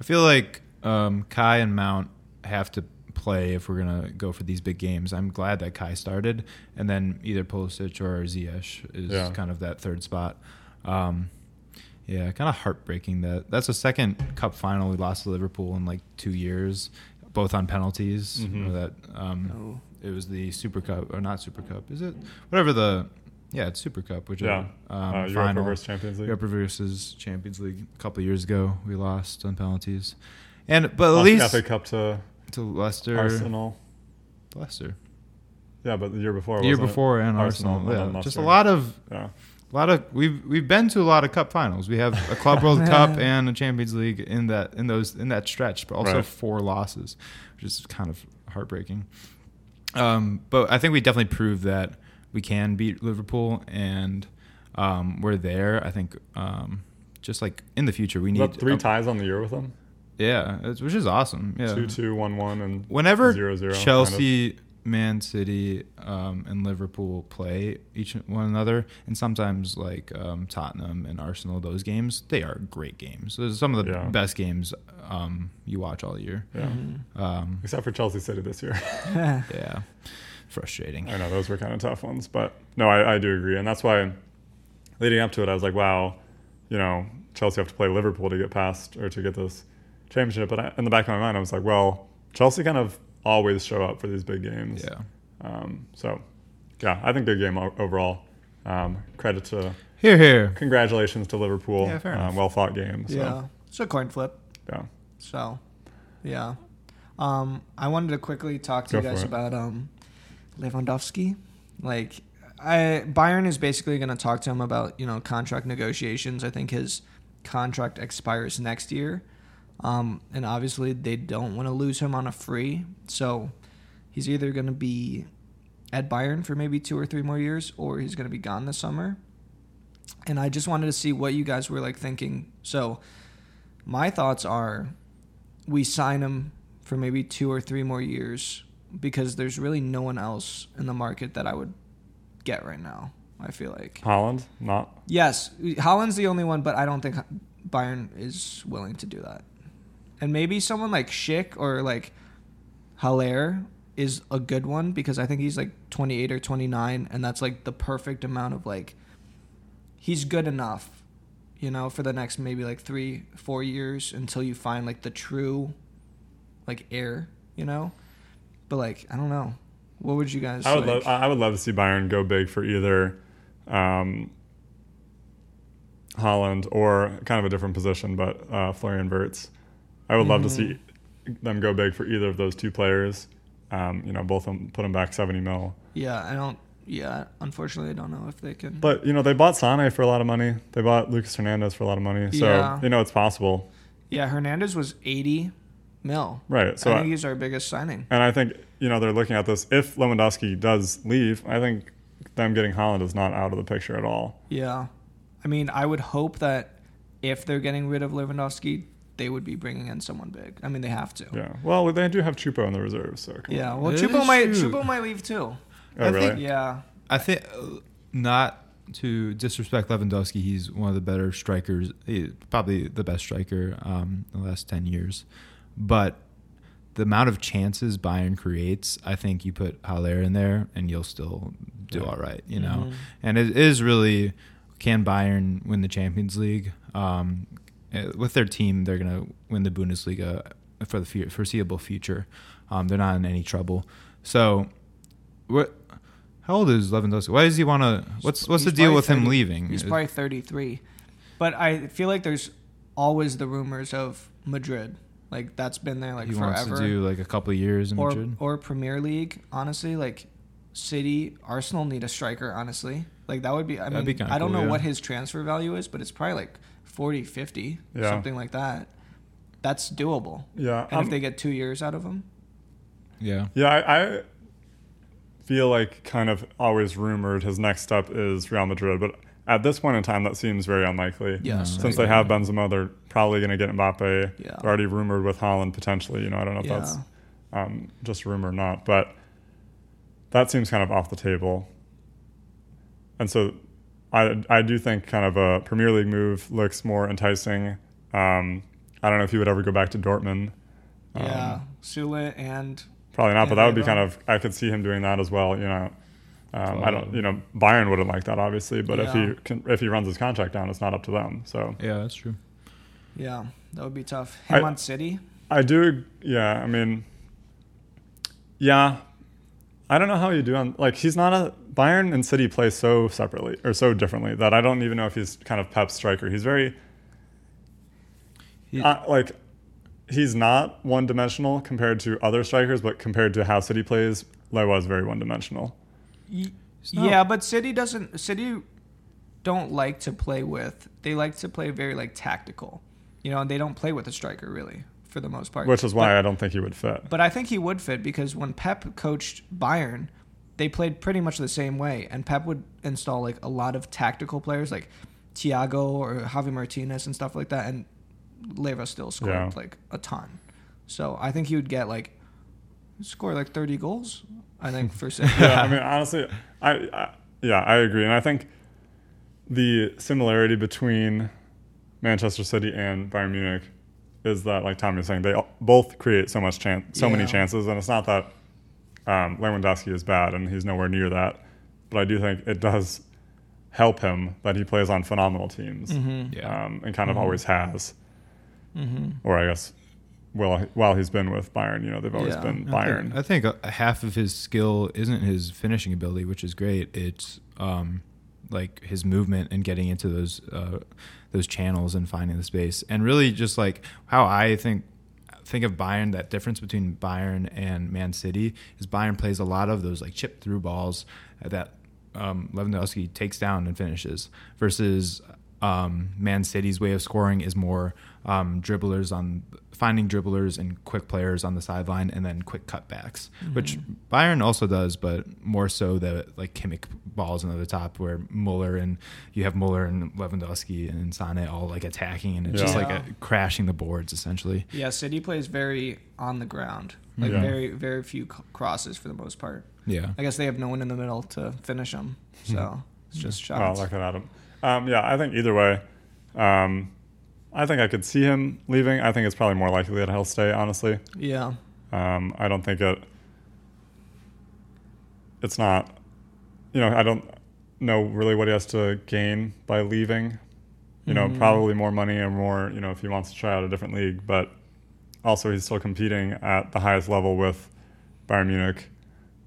S3: I feel like um, Kai and Mount have to play if we're gonna go for these big games. I'm glad that Kai started, and then either Pulisic or Ziyech is
S2: Yeah.
S3: kind of that third spot. Um, yeah, kind of heartbreaking that that's the second cup final we lost to Liverpool in like two years, both on penalties.
S2: Mhm.
S3: Or that um,
S4: Oh.
S3: it was the Super Cup or not Super Cup? Is it whatever the yeah it's Super Cup, which
S2: Yeah.
S3: is um,
S2: uh, Europa
S3: final.
S2: versus Champions League.
S3: Europa versus Champions League a couple of years ago. We lost on penalties, and but at
S2: Lost
S3: least
S2: FA Cup to
S3: to Leicester,
S2: Arsenal.
S3: Leicester,
S2: Yeah, but the year before.
S3: the year
S2: wasn't it?
S3: before, and
S2: Arsenal
S3: Arsenal.
S2: and then
S3: Yeah, just a lot of
S2: Yeah.
S3: a lot of we've we've been to a lot of cup finals. We have a Club World Cup and a Champions League in that in those in that stretch, but also
S2: Right.
S3: four losses, which is kind of heartbreaking. Um, but I think we definitely proved that we can beat Liverpool, and um, we're there. I think um, just like in the future, we
S2: Is
S3: need
S2: that three
S3: um,
S2: ties on the year with them.
S3: Yeah, it's- which is awesome. Yeah,
S2: Two two one one and
S3: whenever
S2: zero, zero, kind of.
S3: Chelsea, Man City, um, and Liverpool play each one another, and sometimes like um, Tottenham and Arsenal, those games they are great games. Those are some of the
S2: Yeah.
S3: best games um, you watch all year.
S2: Yeah.
S4: Mhm.
S3: Um,
S2: Except for Chelsea City this year.
S3: yeah, frustrating.
S2: I know those were kind of tough ones, but no, I, I do agree, and that's why leading up to it, I was like, wow, you know, Chelsea have to play Liverpool to get past or to get this championship. But I, in the back of my mind, I was like, well, Chelsea kind of always show up for these big games.
S3: Yeah.
S2: Um, so, yeah, I think good game overall. Um, credit to
S3: Here, here.
S2: congratulations to Liverpool.
S3: Yeah, fair
S2: um, well fought game. So,
S4: Yeah. It's a coin flip.
S2: yeah.
S4: So, yeah. Um, I wanted to quickly talk to
S2: Go
S4: you guys about um, Lewandowski. Like, I Bayern is basically going to talk to him about you know contract negotiations. I think his contract expires next year, um, and obviously they don't want to lose him on a free. So, he's either going to be at Bayern for maybe two or three more years, or he's going to be gone this summer. And I just wanted to see what you guys were like thinking. So, my thoughts are we sign him for maybe two or three more years because there's really no one else in the market that I would get right now. I feel like
S2: Haaland, not.
S4: yes, Haaland's the only one, but I don't think Bayern is willing to do that. And maybe someone like Schick or like Haller is a good one because I think he's like 28 or 29, and that's like the perfect amount of like he's good enough, you know, for the next maybe like three, four years until you find like the true like heir, you know. But like I don't know, what would you guys?
S2: I would
S4: like?
S2: love. I would love to see Bayern go big for either um, Haaland or kind of a different position, but uh, Florian Wirtz. I would love to see them go big for either of those two players. Um, you know, both of them put them back seventy mil.
S4: yeah, I don't. Yeah, unfortunately, I don't know if they can.
S2: But you know, they bought Sane for a lot of money. They bought Lucas Hernandez for a lot of money. So
S4: Yeah.
S2: you know, it's possible,
S4: yeah, Hernandez was 80 mil.
S2: right? So
S4: I
S2: I
S4: think he's our biggest signing.
S2: and I think you know they're looking at this. If Lewandowski does leave, I think them getting Haaland is not out of the picture at all.
S4: Yeah. I mean, I would hope that if they're getting rid of Lewandowski, they would be bringing in someone big. I mean, they have to.
S2: Yeah. Well, they do have Choupo in the reserve, so
S4: Yeah. Well,
S3: It Choupo
S4: might
S3: true.
S4: Choupo might leave too.
S2: Oh,
S3: I
S2: really?
S3: think-
S4: Yeah.
S3: I think uh, not to disrespect Lewandowski, he's one of the better strikers, eh, probably the best striker um, in the last ten years. But the amount of chances Bayern creates, I think you put Haller in there and you'll still do
S2: Yeah.
S3: all right, you know.
S4: Mhm.
S3: And it is really can Bayern win the Champions League? Um, with their team, they're gonna win the Bundesliga for the foreseeable future. Um, they're not in any trouble. So, what? How old is Lewandowski? Why does he want to? What's what's
S4: He's
S3: the deal with him leaving?
S4: He's probably 33. But I feel like there's always the rumors of Madrid. Like that's been there like
S3: he
S4: forever.
S3: wants to do like a couple of years in
S4: or
S3: Madrid.
S4: or Premier League, honestly, like City, Arsenal need a striker, honestly. Like that would be I
S3: That'd
S4: mean
S3: be
S4: I don't
S3: cool,
S4: know
S3: yeah.
S4: what his transfer value is, but it's probably like 40, 50,
S2: Yeah.
S4: something like that. That's doable.
S2: Yeah.
S4: And
S2: um,
S4: if they get 2 years out of him?
S3: yeah,
S2: yeah, I, I feel like kind of always rumored his next step is Real Madrid, but at this point in time, that seems very unlikely.
S4: Yes.
S2: Since
S4: I
S2: they have
S4: agree.
S2: Benzema, they're probably going to get Mbappe.
S4: Yeah.
S2: They're already rumored with Haaland potentially. You know, I don't know if
S4: Yeah.
S2: that's um, just rumor or not, but that seems kind of off the table. And so I, I do think kind of a Premier League move looks more enticing. Um, I don't know if he would ever go back to Dortmund. Um,
S4: yeah. Sule and
S2: Probably not,
S4: Yeah,
S2: but that would be kind of. I could see him doing that as well. You know, um, I don't. You know, Bayern wouldn't like that, obviously. But if he can, if he runs his contract down, it's not up to them. So
S3: yeah, that's true.
S4: yeah, that would be tough. Him
S2: I-
S4: on City?
S2: I do. Yeah, I mean, yeah. I don't know how you do on like he's not a Bayern and City play so separately or so differently that I don't even know if he's kind of Pep's striker. He's very
S3: He-
S2: uh, like he's not one dimensional compared to other strikers, but compared to how City plays, Lewa is very one dimensional.
S4: Y-
S3: It's
S4: yeah, but City doesn't. City don't like to play with. They like to play very like tactical. You know, and they don't play with a striker really for the most part.
S2: Which is why
S4: But,
S2: I don't think he would fit.
S4: but I think he would fit because when Pep coached Bayern, they played pretty much the same way, and Pep would install like a lot of tactical players like Thiago or Javi Martinez and stuff like that, and Lewa still scored
S2: Yeah.
S4: like a ton. So I think he would get like score like thirty goals. I think for City.
S2: yeah, I mean, honestly, I, I yeah, I agree, and I think the similarity between Manchester City and Bayern Munich is that, like Tommy was saying, they both create so much chance, so many chances, and it's not that um, Lewandowski is bad and he's nowhere near that, but I do think it does help him that he plays on phenomenal teams,
S4: Mm-hmm.
S3: Yeah.
S2: um, and kind of
S4: Mhm.
S2: always has,
S4: Mm-hmm.
S2: or I guess. Well, while he's been with Bayern, you know, they've always
S4: Yeah.
S2: been
S3: I
S2: Bayern.
S3: think, I think a, half of his skill isn't his finishing ability, which is great. It's um, like his movement and getting into those uh, those channels and finding the space, and really just like how I think think of Bayern. That difference between Bayern and Man City is Bayern plays a lot of those like chip through balls that um, Lewandowski takes down and finishes, versus um, Man City's way of scoring is more um, dribblers on finding dribblers and quick players on the sideline and then quick cutbacks, which Bayern also does, but more so the like Kimmich balls into the top where Muller and you have Muller and Lewandowski and Sane all like attacking and it's just like a, crashing the boards essentially.
S4: Yeah, City plays very on the ground. Like
S2: Yeah.
S4: very very few c- crosses for the most part.
S3: Yeah.
S4: I guess they have no one in the middle to finish them. So it's just shots.
S2: Oh,
S4: shots.
S2: like that, Adam. Um, yeah, I think either way. Um, I think I could see him leaving. I think it's probably more likely that he'll stay. Honestly,
S4: yeah.
S2: um, I don't think it. It's not. You know, I don't know really what he has to gain by leaving. You know,
S4: Mhm.
S2: probably more money or more. You know, if he wants to try out a different league, but also he's still competing at the highest level with Bayern Munich,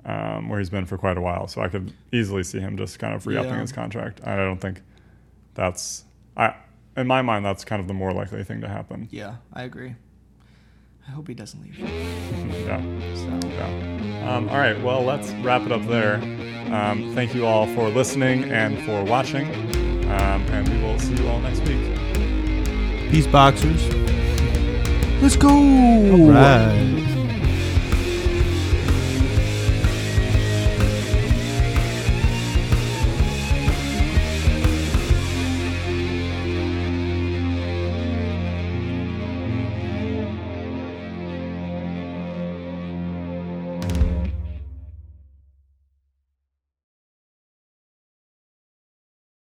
S2: um, where he's been for quite a while. So I could easily see him just kind of re-upping
S4: Yeah.
S2: his contract. I don't think that's I. In my mind, that's kind of the more likely thing to happen.
S4: Yeah, I agree. I hope he doesn't leave.
S2: Yeah.
S4: So
S2: Yeah. Um, all right. Well, let's wrap it up there. Um, thank you all for listening and for watching. Um, and we will see you all next week.
S3: Peace boxers.
S4: let's go.
S3: Right.